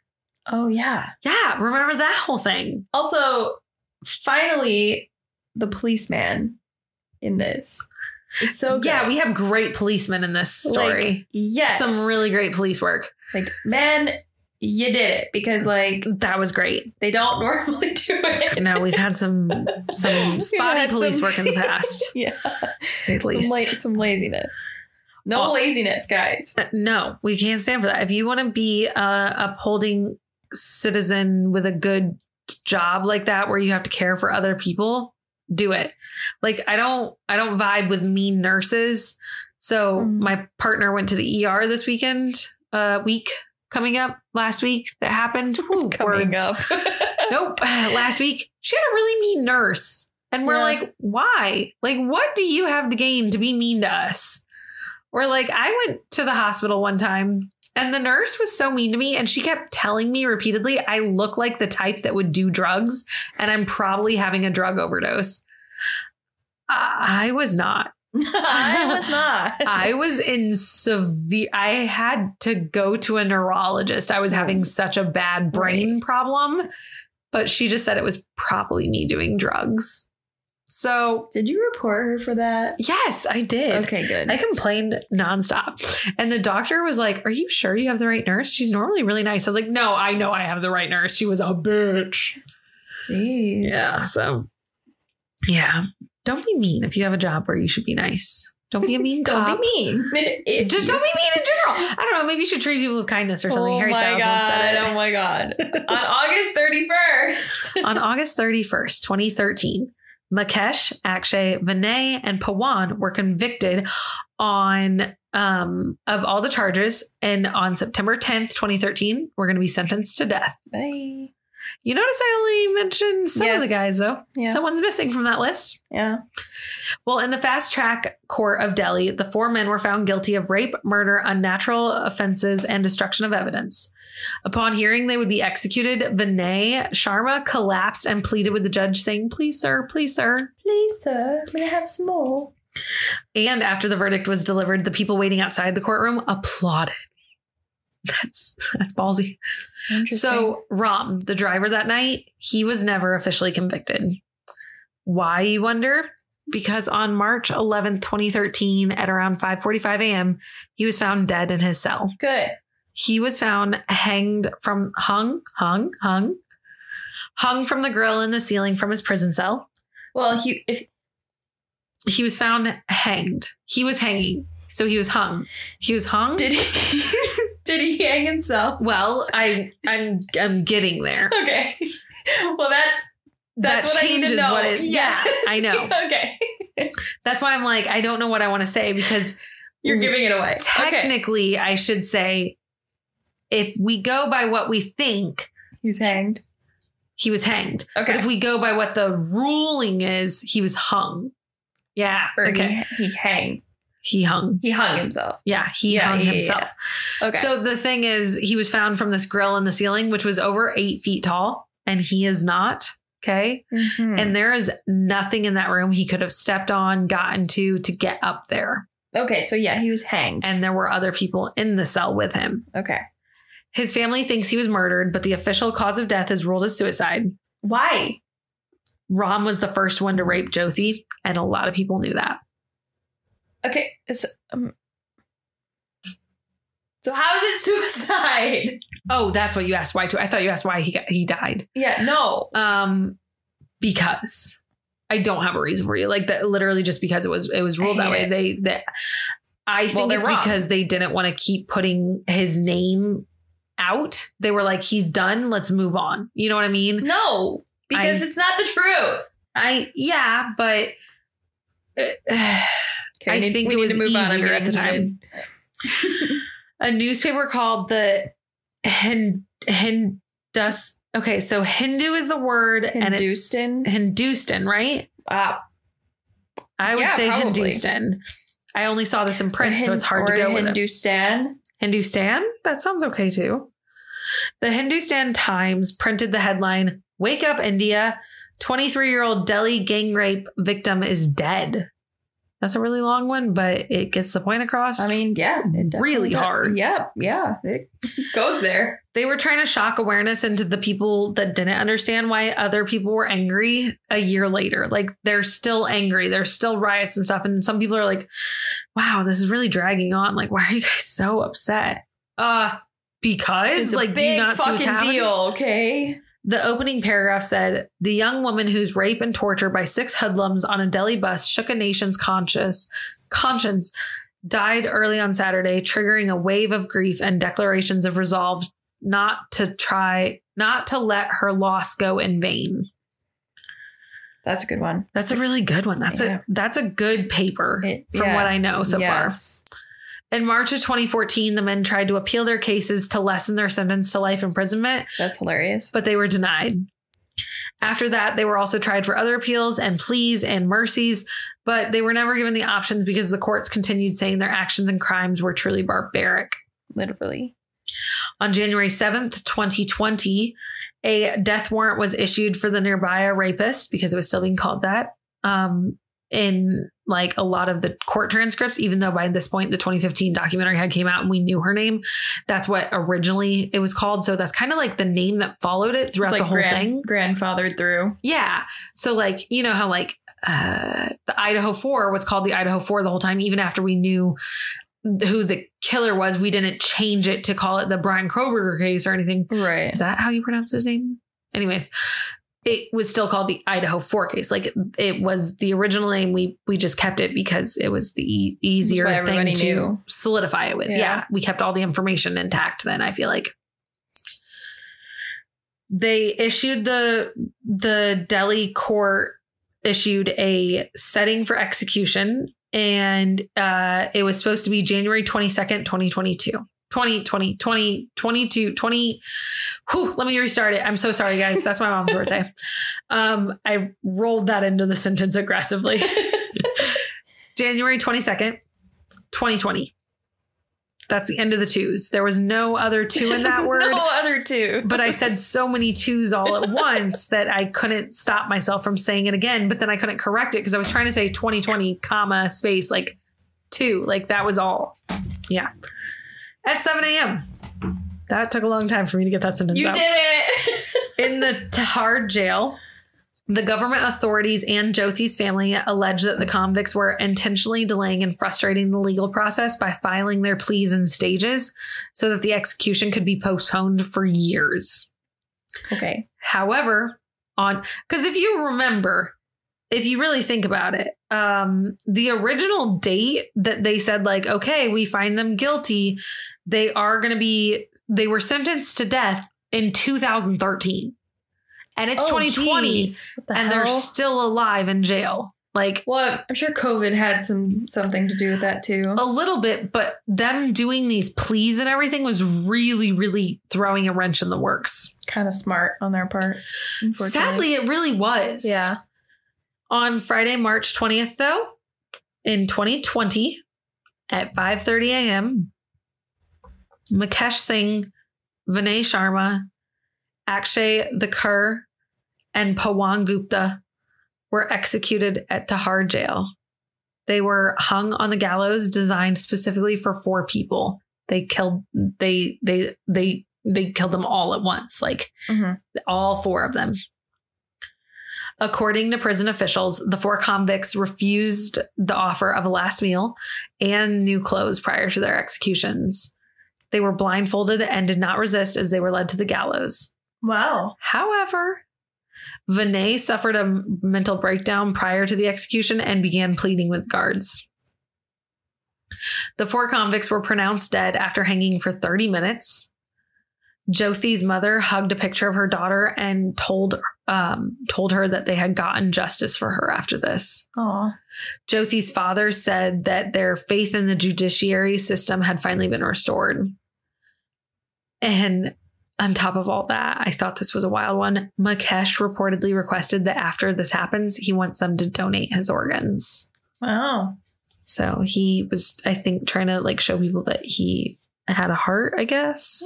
Oh yeah. Yeah, remember that whole thing? Also, finally, the policeman in this is so good. yeah, we have great policemen in this story. Like, yes. Some really great police work. like man, you did it because like That was great. they don't normally do it. You know, we've had some some spotty police some- work in the past, yeah. say the Some, least. la- some laziness. No Oh. laziness, guys. Uh, No, we can't stand for that. If you want to be a upholding citizen with a good job like that, where you have to care for other people, do it. Like I don't, I don't vibe with mean nurses. So Mhm. my partner went to the ER this weekend, uh, week coming up last week that happened. Ooh, Coming words. up. Nope, last week she had a really mean nurse, and we're Yeah. like, why? Like, what do you have to gain to be mean to us? Or like, I went to the hospital one time and the nurse was so mean to me and she kept telling me repeatedly I look like the type that would do drugs and I'm probably having a drug overdose. I I was not. I was not. I was in severe I had to go to a neurologist. I was having mm. such a bad brain problem, but she just said it was probably me doing drugs. So, Did you report her for that? yes, I did. Okay, good. I complained nonstop. And the doctor was like, Are you sure you have the right nurse? She's normally really nice. I was like, No, I know I have the right nurse. She was a bitch. Jeez. Yeah. So, yeah. Don't be mean if you have a job where you should be nice. Don't be a mean Don't be mean. If Just don't be mean in general. I don't know. Maybe you should treat people with kindness or something. Oh Harry Styles said it. Oh my god! On August thirty first. On August 31st, 2013, Mukesh, Akshay, Vinay, and Pawan were convicted on um, of all the charges. And on September 10th, 2013, we're going to be sentenced to death. Bye. You notice I only mentioned some of the guys, though. Yeah. Someone's missing from that list. Yeah. Well, in the fast track court of Delhi, the four men were found guilty of rape, murder, unnatural offenses, and destruction of evidence. Upon hearing they would be executed, Vinay Sharma collapsed and pleaded with the judge, saying, Please, sir, please, sir. Please, sir, may I have some more? And after the verdict was delivered, the people waiting outside the courtroom applauded. That's that's ballsy. So Ram, the driver that night, he was never officially convicted. Why you wonder? Because on March 11th, 2013, at around 5:45 a.m., he was found dead in his cell. good. He was found hanged from hung, hung, hung, hung from the grill in the ceiling from his prison cell. Well, he if He was found hanged. He was hanging. So he was hung. He was hung. did he did he hang himself? well, I I'm I'm getting there. Okay. Well, that's that's that what I need to changes know. what it yeah, I know. okay. That's why I'm like, I don't know what I want to say because You're giving it away. Okay. technically I should say if we go by what we think, He's hanged. he was hanged. Okay. But if we go by what the ruling is, he was hung. Yeah. Or okay. he, he hang. He hung. He hung himself. Yeah, he Yeah, hung yeah, yeah, himself. Okay. So the thing is, he was found from this grill in the ceiling, which was over eight feet tall, and he is not. Okay. Mhm. And there is nothing in that room he could have stepped on, gotten to, to get up there. okay, so yeah, he was hanged. And there were other people in the cell with him. okay. His family thinks he was murdered, but the official cause of death is ruled as suicide. Why? Ram was the first one to rape Jyoti, and a lot of people knew that. Okay. It's, um, so how is it suicide? Oh, that's what you asked why too. I thought you asked why he got, he died. Yeah. No. Um, because I don't have a reason for you. Like that, literally just because it was it was ruled that way. hate They that I Well, think it's wrong. because they didn't want to keep putting his name out. They were like, he's done. Let's move on. You know what I mean? No. Because I- it's not the truth. I yeah, but. uh, Okay, I need- think we it need was to move easier at the time. a newspaper called the Hind Hindus. Okay, so Hindu is the word, and it's Hindustan? Hindustan, right? Wow. I would Yeah, say probably. Hindustan. I only saw this in print, so it's hard to go with it. Hindustan. Hindustan? That sounds okay too. The Hindustan Times printed the headline Wake up, India. 23 year old Delhi gang rape victim is dead. That's a really long one, but it gets the point across. I mean, yeah, Really does. hard. Yeah, yeah, it goes there. they were trying to shock awareness into the people that didn't understand why other people were angry a year later. Like they're still angry. There's still riots and stuff. And some people are like, wow, this is really dragging on. Like, why are you guys so upset? Uh, because It's like, do you big not see what's happening? deal. Okay. The opening paragraph said the young woman whose rape and torture by six hoodlums on a Delhi bus shook a nation's conscious conscience died early on Saturday, triggering a wave of grief and declarations of resolve not to try not to let her loss go in vain. That's a good one. That's a really good one. That's Yeah. a that's a good paper It- from yeah. what I know so far. In March of 2014, the men tried to appeal their cases to lessen their sentence to life imprisonment, That's hilarious. but they were denied. After that, they were also tried for other appeals and pleas and mercies, but they were never given the options because the courts continued saying their actions and crimes were truly barbaric. Literally. On January 7th, 2020, a death warrant was issued for the Nirbhaya rapist because it was still being called that. Um, in like a lot of the court transcripts, even though by this point the 2015 documentary had came out and we knew her name, that's what originally it was called. So that's kind of like the name that followed it throughout It's the like whole grand- thing. grandfathered through. Yeah. So like, you know how like uh the Idaho 4 was called the Idaho 4 the whole time even after we knew who the killer was, we didn't change it to call it the Bryan Kroberger case or anything. Right. Is that how you pronounce his name? Anyways, it was still called the Idaho 4 case. Like it was the original name. We we just kept it because it was the e- easier thing everybody to solidify it with. Yeah. Yeah. we kept all the information intact. Then I feel like they issued the the Delhi court issued a setting for execution, and uh, it was supposed to be January twenty second, twenty twenty two. 2020, 20, 22, 20. Whew, let me restart it. I'm so sorry, guys. That's my mom's birthday. Um, I rolled that into the sentence aggressively. January 22nd, 2020. That's the end of the twos. There was no other two in that word. no other two. But I said so many twos all at once that I couldn't stop myself from saying it again. But then I couldn't correct it because I was trying to say 2020, comma, space, like two. Like that was all. Yeah. At 7 a.m. That took a long time for me to get that sentence you out did it. in the Tihar jail, the government authorities and Jyoti's family allege that the convicts were intentionally delaying and frustrating the legal process by filing their pleas in stages so that the execution could be postponed for years. okay. However, on because if you remember, if you really think about it, um, the original date that they said, like, okay, we find them guilty, they are going to be, they were sentenced to death in 2013. And it's Oh, 2020 geez. And they're still alive in jail. Like, Well, I'm sure COVID had some something to do with that too. a little bit, but them doing these pleas and everything was really, really throwing a wrench in the works. Kind of smart on their part. Sadly, it really was. yeah. On Friday, March 20th, though, in 2020, at 5:30 a.m., Mukesh Singh, Vinay Sharma, Akshay Thakur, and Pawan Gupta were executed at Tihar jail. They were hung on the gallows designed specifically for four people. They killed they they they they killed them all at once. Like Mhm. all four of them. According to prison officials, the four convicts refused the offer of a last meal and new clothes prior to their executions. They were blindfolded and did not resist as they were led to the gallows. Wow. However, Vinay suffered a mental breakdown prior to the execution and began pleading with guards. The four convicts were pronounced dead after hanging for 30 minutes. Jyoti's mother hugged a picture of her daughter and told um, told her that they had gotten justice for her after this. Aw. Jyoti's father said that their faith in the judiciary system had finally been restored. And on top of all that, I thought this was a wild one. Mukesh reportedly requested that after this happens, he wants them to donate his organs. Wow. So he was, I think, trying to like show people that he had a heart, I guess.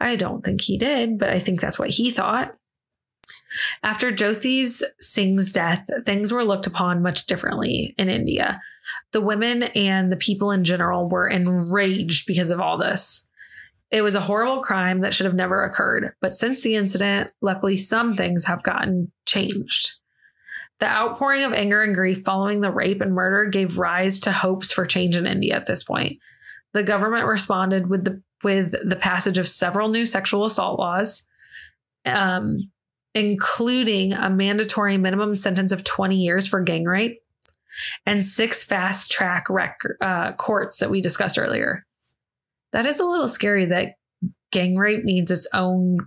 I don't think he did, but I think that's what he thought. After Jyoti's Singh's death, things were looked upon much differently in India. The women and the people in general were enraged because of all this. It was a horrible crime that should have never occurred, but since the incident, luckily some things have gotten changed. The outpouring of anger and grief following the rape and murder gave rise to hopes for change in India at this point. The government responded with the with the passage of several new sexual assault laws, um, including a mandatory minimum sentence of 20 years for gang rape and six fast track rec- uh, courts that we discussed earlier. That is a little scary that gang rape needs its own.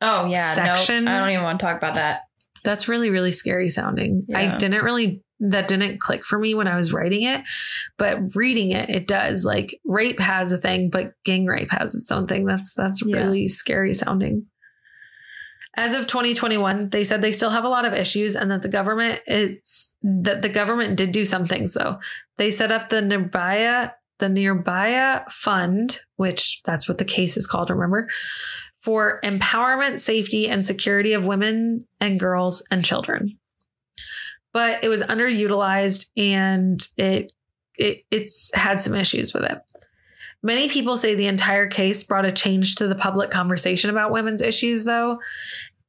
Oh yeah. Section. No, I don't even want to talk about that. That's really, really scary sounding. I didn't really, that didn't click for me when I was writing it, but reading it, it does. Like rape has a thing, but gang rape has its own thing. That's, that's Yeah. really scary sounding. As of 2021, they said they still have a lot of issues and that the government it's that the government did do some things though. They set up the Nirbhaya the Nirbhaya Fund, which that's what the case is called, remember, for empowerment, safety, and security of women and girls and children. But it was underutilized and it it it's had some issues with it. Many people say the entire case brought a change to the public conversation about women's issues, though.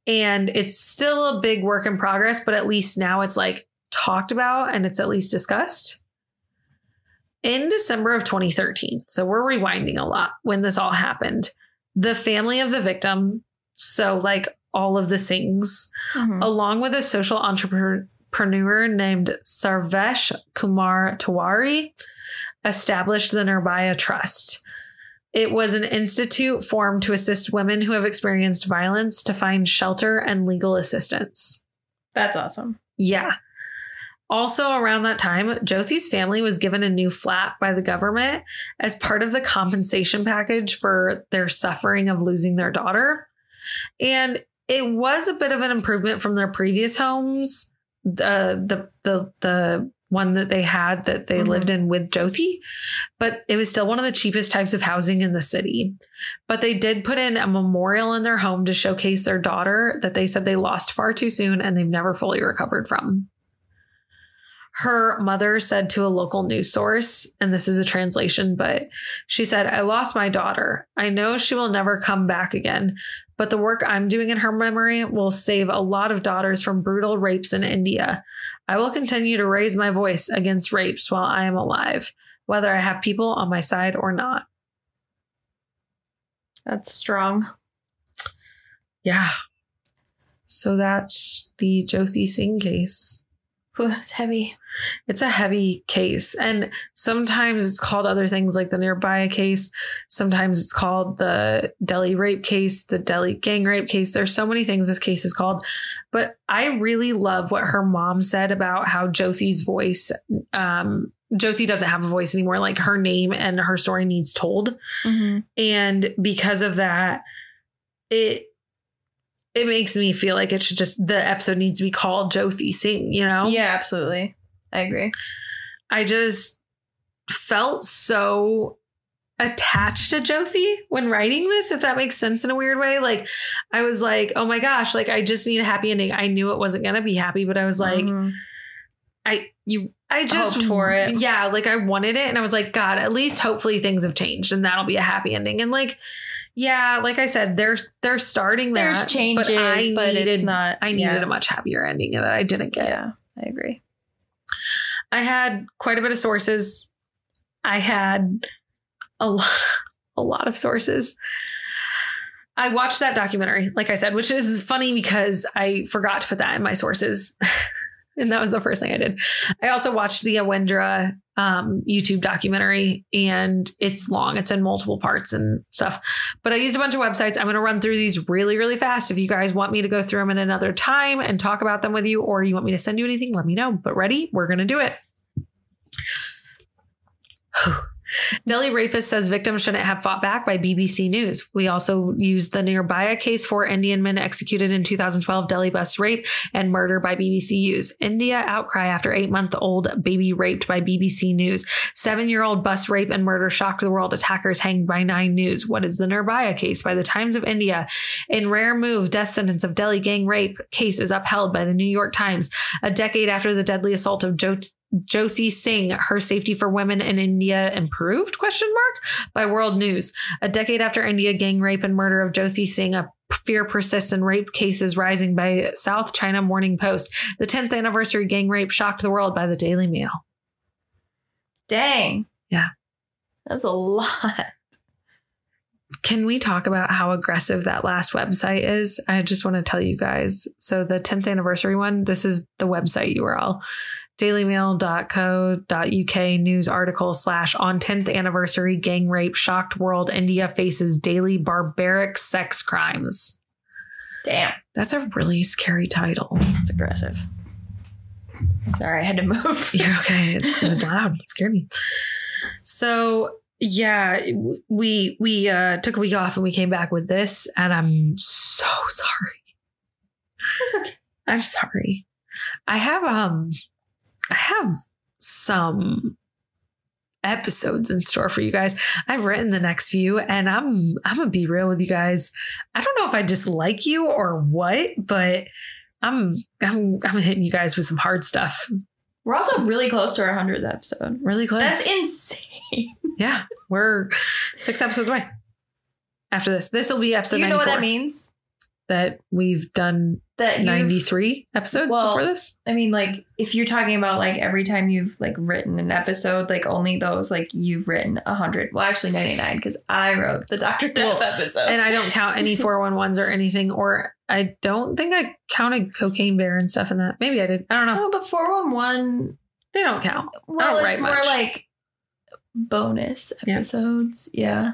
And it's still a big work in progress, but at least now it's like talked about and it's at least discussed. In December of 2013, so we're rewinding a lot when this all happened, the family of the victim, so like all of the Singhs, Mhm. along with a social entrepreneur named Sarvesh Kumar Tiwari, established the Nirbhaya Trust. It was an institute formed to assist women who have experienced violence to find shelter and legal assistance. That's awesome. Yeah. Also, around that time, Jyoti's family was given a new flat by the government as part of the compensation package for their suffering of losing their daughter. And it was a bit of an improvement from their previous homes, the the the the one that they had that they Mhm. lived in with Jyoti, but it was still one of the cheapest types of housing in the city. But they did put in a memorial in their home to showcase their daughter that they said they lost far too soon and they've never fully recovered from. Her mother said to a local news source, and this is a translation, but she said, I lost my daughter. I know she will never come back again, but the work I'm doing in her memory will save a lot of daughters from brutal rapes in India. I will continue to raise my voice against rapes while I am alive, whether I have people on my side or not. That's strong. Yeah. So that's the Jyoti Singh case. Whew, that's heavy. It's a heavy case. And sometimes it's called other things like the Nirbhaya case. Sometimes it's called the Delhi rape case, the Delhi gang rape case. There's so many things this case is called. But I really love what her mom said about how Jyoti's voice, um, Jyoti doesn't have a voice anymore. Like her name and her story needs told. Mhm. And because of that, it it makes me feel like it should just the episode needs to be called Jyoti Singh, you know? Yeah, absolutely. I agree. I just felt so attached to Jyoti when writing this, if that makes sense in a weird way. Like I was like, oh my gosh, like I just need a happy ending. I knew it wasn't gonna be happy, but I was like, Mhm. I you I just Hoped for it. Yeah, like I wanted it and I was like, God, at least hopefully things have changed and that'll be a happy ending. And like, yeah, like I said, they're they're starting that. There's changes, but, needed, it's not. I needed yeah. a much happier ending that I didn't get. Yeah, I agree. I had quite a bit of sources. I had a lot, a lot of sources. I watched that documentary, like I said, which is funny because I forgot to put that in my sources. and that was the first thing I did. I also watched the Awindra um, YouTube documentary, and it's long. It's in multiple parts and stuff. But I used a bunch of websites. I'm going to run through these really, really fast. If you guys want me to go through them in another time and talk about them with you, or you want me to send you anything, let me know. But ready? We're going to do it. Delhi rapist says victim shouldn't have fought back by BBC News. We also used the Nirbhaya case four Indian men executed in 2012 Delhi bus rape and murder by BBC News. India outcry after eight month old baby raped by BBC News. Seven year old bus rape and murder shocked the world. Attackers hanged by Nine News. What is the Nirbhaya case by the Times of India? In rare move, death sentence of Delhi gang rape case is upheld by the New York Times. A decade after the deadly assault of Jyot- Jyoti Singh, her safety for women in India improved? Question mark by World News. A decade after India gang rape and murder of Jyoti Singh, a fear persists in rape cases rising by South China Morning Post. The 10th anniversary gang rape shocked the world by the Daily Mail. Dang. Yeah. That's a lot. Can we talk about how aggressive that last website is? I just want to tell you guys. So the 10th anniversary one, this is the website URL. dailymail.co.uk news article slash on 10th anniversary gang rape shocked world India faces daily barbaric sex crimes. Damn. That's a really scary title. It's aggressive. Sorry, I had to move. You're okay. It, was loud. It scared me. So yeah, we we uh, took a week off and we came back with this, and I'm so sorry. It's okay. I'm sorry. I have um I have some episodes in store for you guys. I've written the next few and I'm I'm gonna be real with you guys. I don't know if I dislike you or what, but I'm I'm I'm hitting you guys with some hard stuff. We're also really close to our 100th episode. Really close. That's insane. yeah. We're six episodes away. After this. This will be episode Do you know what that means? That we've done That 93 episodes well, before this. I mean, like if you're talking about like every time you've like written an episode, like only those like you've written a hundred. Well, actually ninety nine because I wrote the Doctor Death Well, episode. And I don't count any 411s or anything, or I don't think I counted Cocaine Bear and stuff in that. Maybe I did. I don't know. oh, but four one one. They don't count. Well, don't it's more much. like bonus Yeah. episodes. Yeah.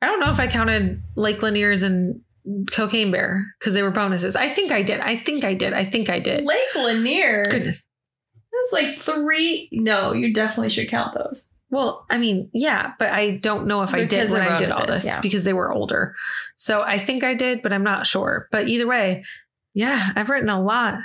I don't know if I counted Lake Lanier's and Cocaine Bear because they were bonuses. I think I did. I think I did. I think I did. Lake Lanier. Goodness. That's like three. No, you definitely should count those. Well, I mean, yeah, but I don't know if I did Because when they're I did all this yeah. because they were older. So I think I did, but I'm not sure. But either way, yeah, I've written a lot.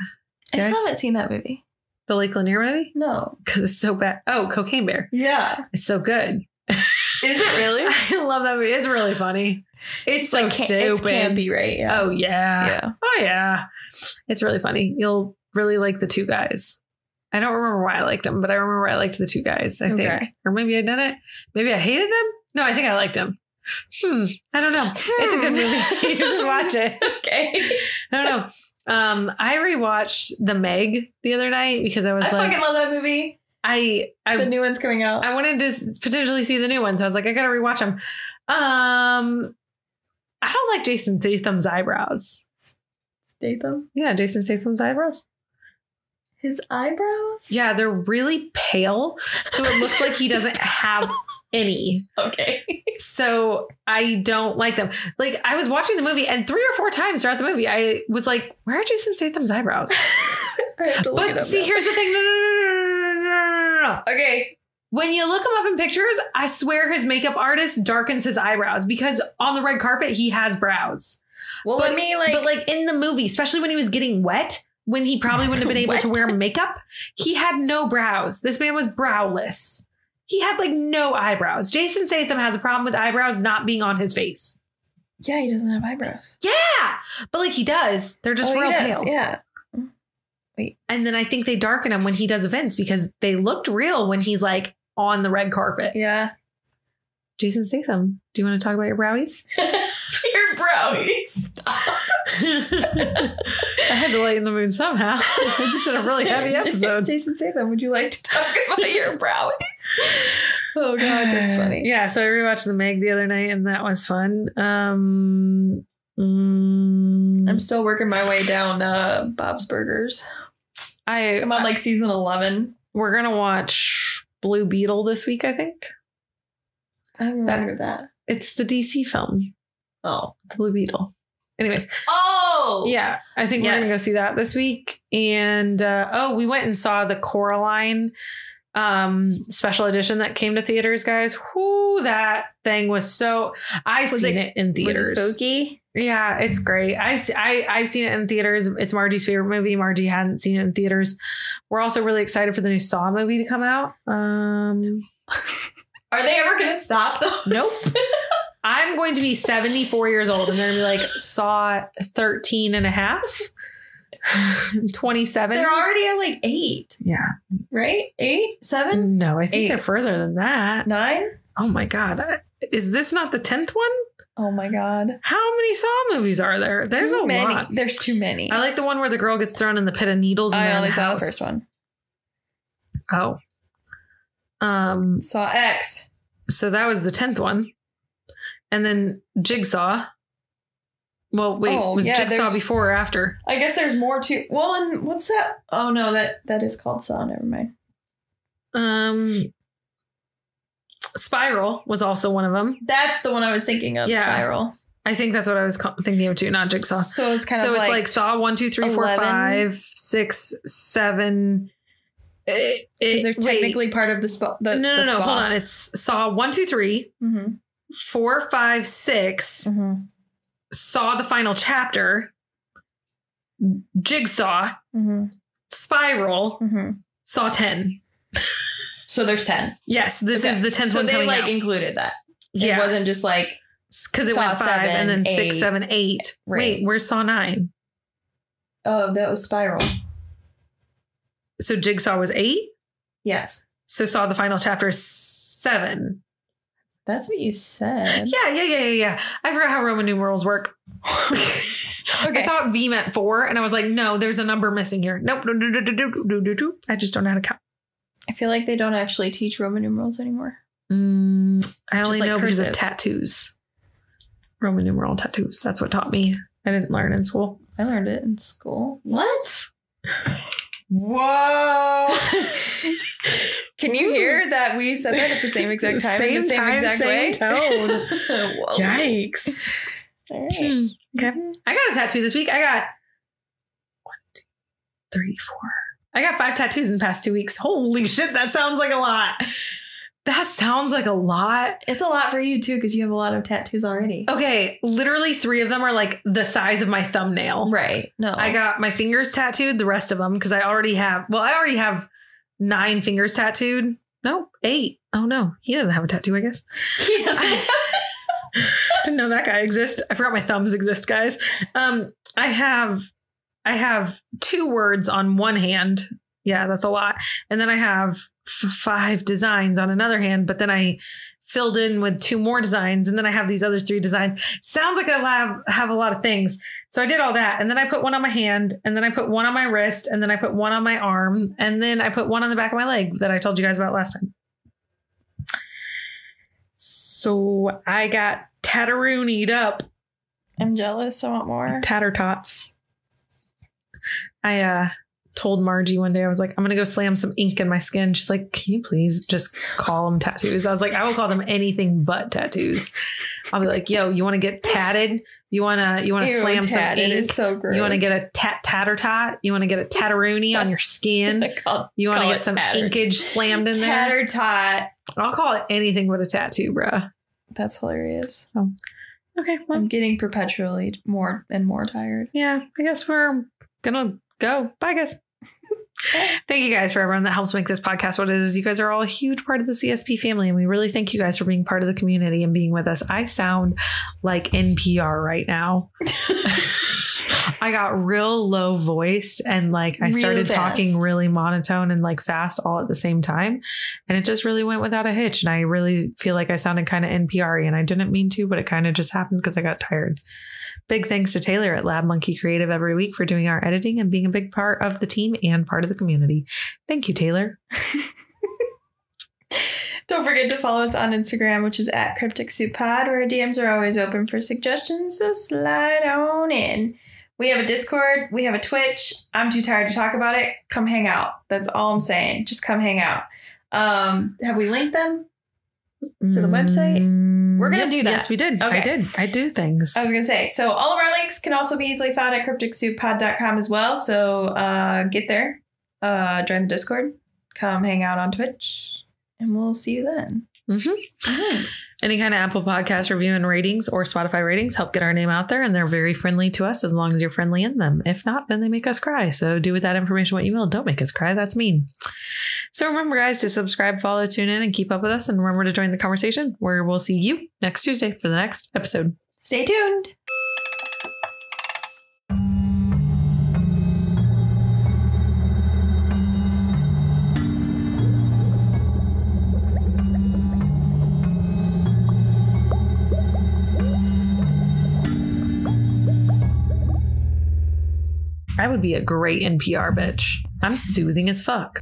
I still haven't seen that movie. The Lake Lanier movie No. because it's so bad. Oh, Cocaine Bear. Yeah. It's so good. Is it really? I love that movie. It's really funny. It's so like, stupid. It's campy, right? Yeah. Oh yeah. yeah. Oh yeah. It's really funny. You'll really like the two guys. I don't remember why I liked them, but I remember I liked the two guys, I Okay. think. Or maybe I didn't. Maybe I hated them. No, I think I liked them. Hmm. I don't know. It's a good movie. you should watch it. Okay. I don't know. Um, I rewatched The Meg the other night because I was I like, fucking love that movie. I I the new one's coming out. I wanted to potentially see the new one, so I was like, I gotta rewatch them. Um, I don't like Jason Statham's eyebrows. Statham. Yeah, Jason Statham's eyebrows. His eyebrows. Yeah, they're really pale, so it looks like he doesn't have any. Okay. So I don't like them. Like I was watching the movie, and three or four times throughout the movie, I was like, "Where are Jason Statham's eyebrows?" I have to look it But see, now. here's the thing. No, no, no, no, no, no, no, no. Okay. When you look him up in pictures, I swear his makeup artist darkens his eyebrows because on the red carpet he has brows. Well, But- let me like. but like in the movie, especially when he was getting wet, when he probably wouldn't have been able to wear makeup, he had no brows. This man was browless. He had like no eyebrows. Jason Statham has a problem with eyebrows not being on his face. yeah, he doesn't have eyebrows. Yeah, but like he does. They're just Oh, real does, pale. Yeah. And then I think they darken him when he does events because they looked real when he's like on the red carpet. Yeah. Jason Statham, do you want to talk about your browies? Your browies. I had to lighten the mood somehow. I just did a really heavy episode. Jason Statham, would you like to talk about your browies? Oh God, that's funny. Yeah, so I rewatched The Meg the other night, and that was fun. Um, mm, I'm still working my way down uh, Bob's Burgers. I I'm on like season eleven. we're gonna watch Blue Beetle this week. I think I haven't That- that. it's the DC film, Oh. Blue Beetle. Anyways, Oh. yeah, I think we're gonna go see that this week. And uh, oh, we went and saw the Coraline um special edition that came to theaters, guys. Whoo, that thing was so. I've Was seen it- it, in Was theaters. it spooky? Yeah, it's great. I've I, I've seen it in theaters. It's Margie's favorite movie. Margie hadn't seen it in theaters. We're also really excited for the new Saw movie to come out. Um, Are they ever gonna stop those? Nope. I'm going to be 74 years old and they're going to be like Saw 13 and a half, 27. They're already at like eight, yeah. right? Eight, seven, No, I think Eight. they're further than that. nine. Oh my God. Is this not the 10th one? Oh my God. How many Saw movies are there? There's too a many. lot. There's too many. I like the one where the girl gets thrown in the pit of needles. I only the saw the first one. Oh. Um, Saw X. so that was the 10th one. And then Jigsaw. Well, wait, Oh, was yeah, Jigsaw before or after? I guess there's more to. Well, and what's that? Oh no, that that is called Saw. Never mind. Um Spiral was also one of them. That's the one I was thinking of. Yeah. Spiral. I think that's what I was thinking of too, not Jigsaw. So it's kind so of it's like, like, Saw one, two, three, four, 11. five, six, seven. It, they're it- wait. technically part of the spot. The, no, no, the no. spa. Hold on. It's Saw one, two, three, Mm-hmm. four, five, six. Mm-hmm. Saw the final chapter. Jigsaw, Mm-hmm. Spiral, Mm-hmm. Saw ten. So there's ten. Yes, this Okay. is the tenth so one they like out. included that. It wasn't just like because it Saw went five seven, and then six, seven, eight. Right. Wait, where's Saw nine? oh that was Spiral. So Jigsaw was eight. Yes, So Saw the final chapter is seven. That's what you said. Yeah, yeah, yeah, yeah, yeah. I forgot how Roman numerals work. Okay. I thought V meant four, and I was like, no, there's a number missing here. Nope. I just don't know how to count. I feel like they don't actually teach Roman numerals anymore. Mm, I only like know because of tattoos. Roman numeral tattoos. That's what taught me. I didn't learn in school. I learned it in school. What? Whoa. Can you hear that we said that at the same exact time in the same time, exact same way? tone. Whoa. Yikes. All right. Hmm. Okay. I got a tattoo this week. I got one, two, three, four. I got five tattoos in the past two weeks. Holy shit, that sounds like a lot. That sounds like a lot. It's a lot for you too because you have a lot of tattoos already. Okay, literally three of them are like the size of my thumbnail. Right. No. I got my fingers tattooed, the rest of them, because I already have, well, I already have nine fingers tattooed. No, eight. Oh no, he doesn't have a tattoo, I guess. He doesn't. Didn't know that guy exists. I forgot my thumbs exist, guys. Um, I have I have two words on one hand. Yeah, that's a lot. And then I have f- five designs on another hand, but then I filled in with two more designs and then I have these other three designs. Sounds like I have have a lot of things. So I did all that and then I put one on my hand and then I put one on my wrist and then I put one on my arm and then I put one on the back of my leg that I told you guys about last time. So I got tatteroonied up I'm jealous. I want more. tatter tots. I uh told Margie one day, I was like, I'm gonna go slam some ink in my skin. She's like, Can you please just call them tattoos? I was like, I will call them anything but tattoos. I'll be like, yo, you wanna get tatted? You wanna you wanna Ew, slam some ink? is so gross. You wanna get a tat tatter tot? You wanna get a tatteroony on your skin? Call- You wanna get some inkage slammed in there? Tatter tot. I'll call it anything but a tattoo, bruh. That's hilarious. Okay, well, I'm getting perpetually more and more tired. yeah, I guess we're gonna go. Bye, guys. Thank you guys for everyone that helps make this podcast what it is. You guys are all a huge part of the CSP family, and we really thank you guys for being part of the community and being with us. I sound like NPR right now. I got real low voiced and like I Real started fast. talking really monotone and like fast all at the same time. And it just really went without a hitch. And I really feel like I sounded kind of NPR and I didn't mean to, but it kind of just happened because I got tired. Big thanks to Taylor at Lab Monkey Creative every week for doing our editing and being a big part of the team and part of the community. Thank you, Taylor. Don't forget to follow us on Instagram, which is at Cryptic Soup Pod, where DMs are always open for suggestions. So slide on in. We have a Discord. We have a Twitch. I'm too tired to talk about it. Come hang out. That's all I'm saying. Just come hang out. Um, have we linked them? To the website? We're gonna do that. Yes, we did. I did. I do things. I was gonna say. So all of our links can also be easily found at crypticsouppod.com as well. So uh, get there, uh, join the Discord, come hang out on Twitch, and we'll see you then. Mhm. Any kind of Apple Podcast review and ratings or Spotify ratings help get our name out there, and they're very friendly to us as long as you're friendly in them. If not, then they make us cry. So do with that information what you will. Don't make us cry. That's mean. So remember, guys, to subscribe, follow, tune in, and keep up with us. And remember to join the conversation where we'll see you next Tuesday for the next episode. Stay tuned. I would be a great NPR bitch. I'm soothing as fuck.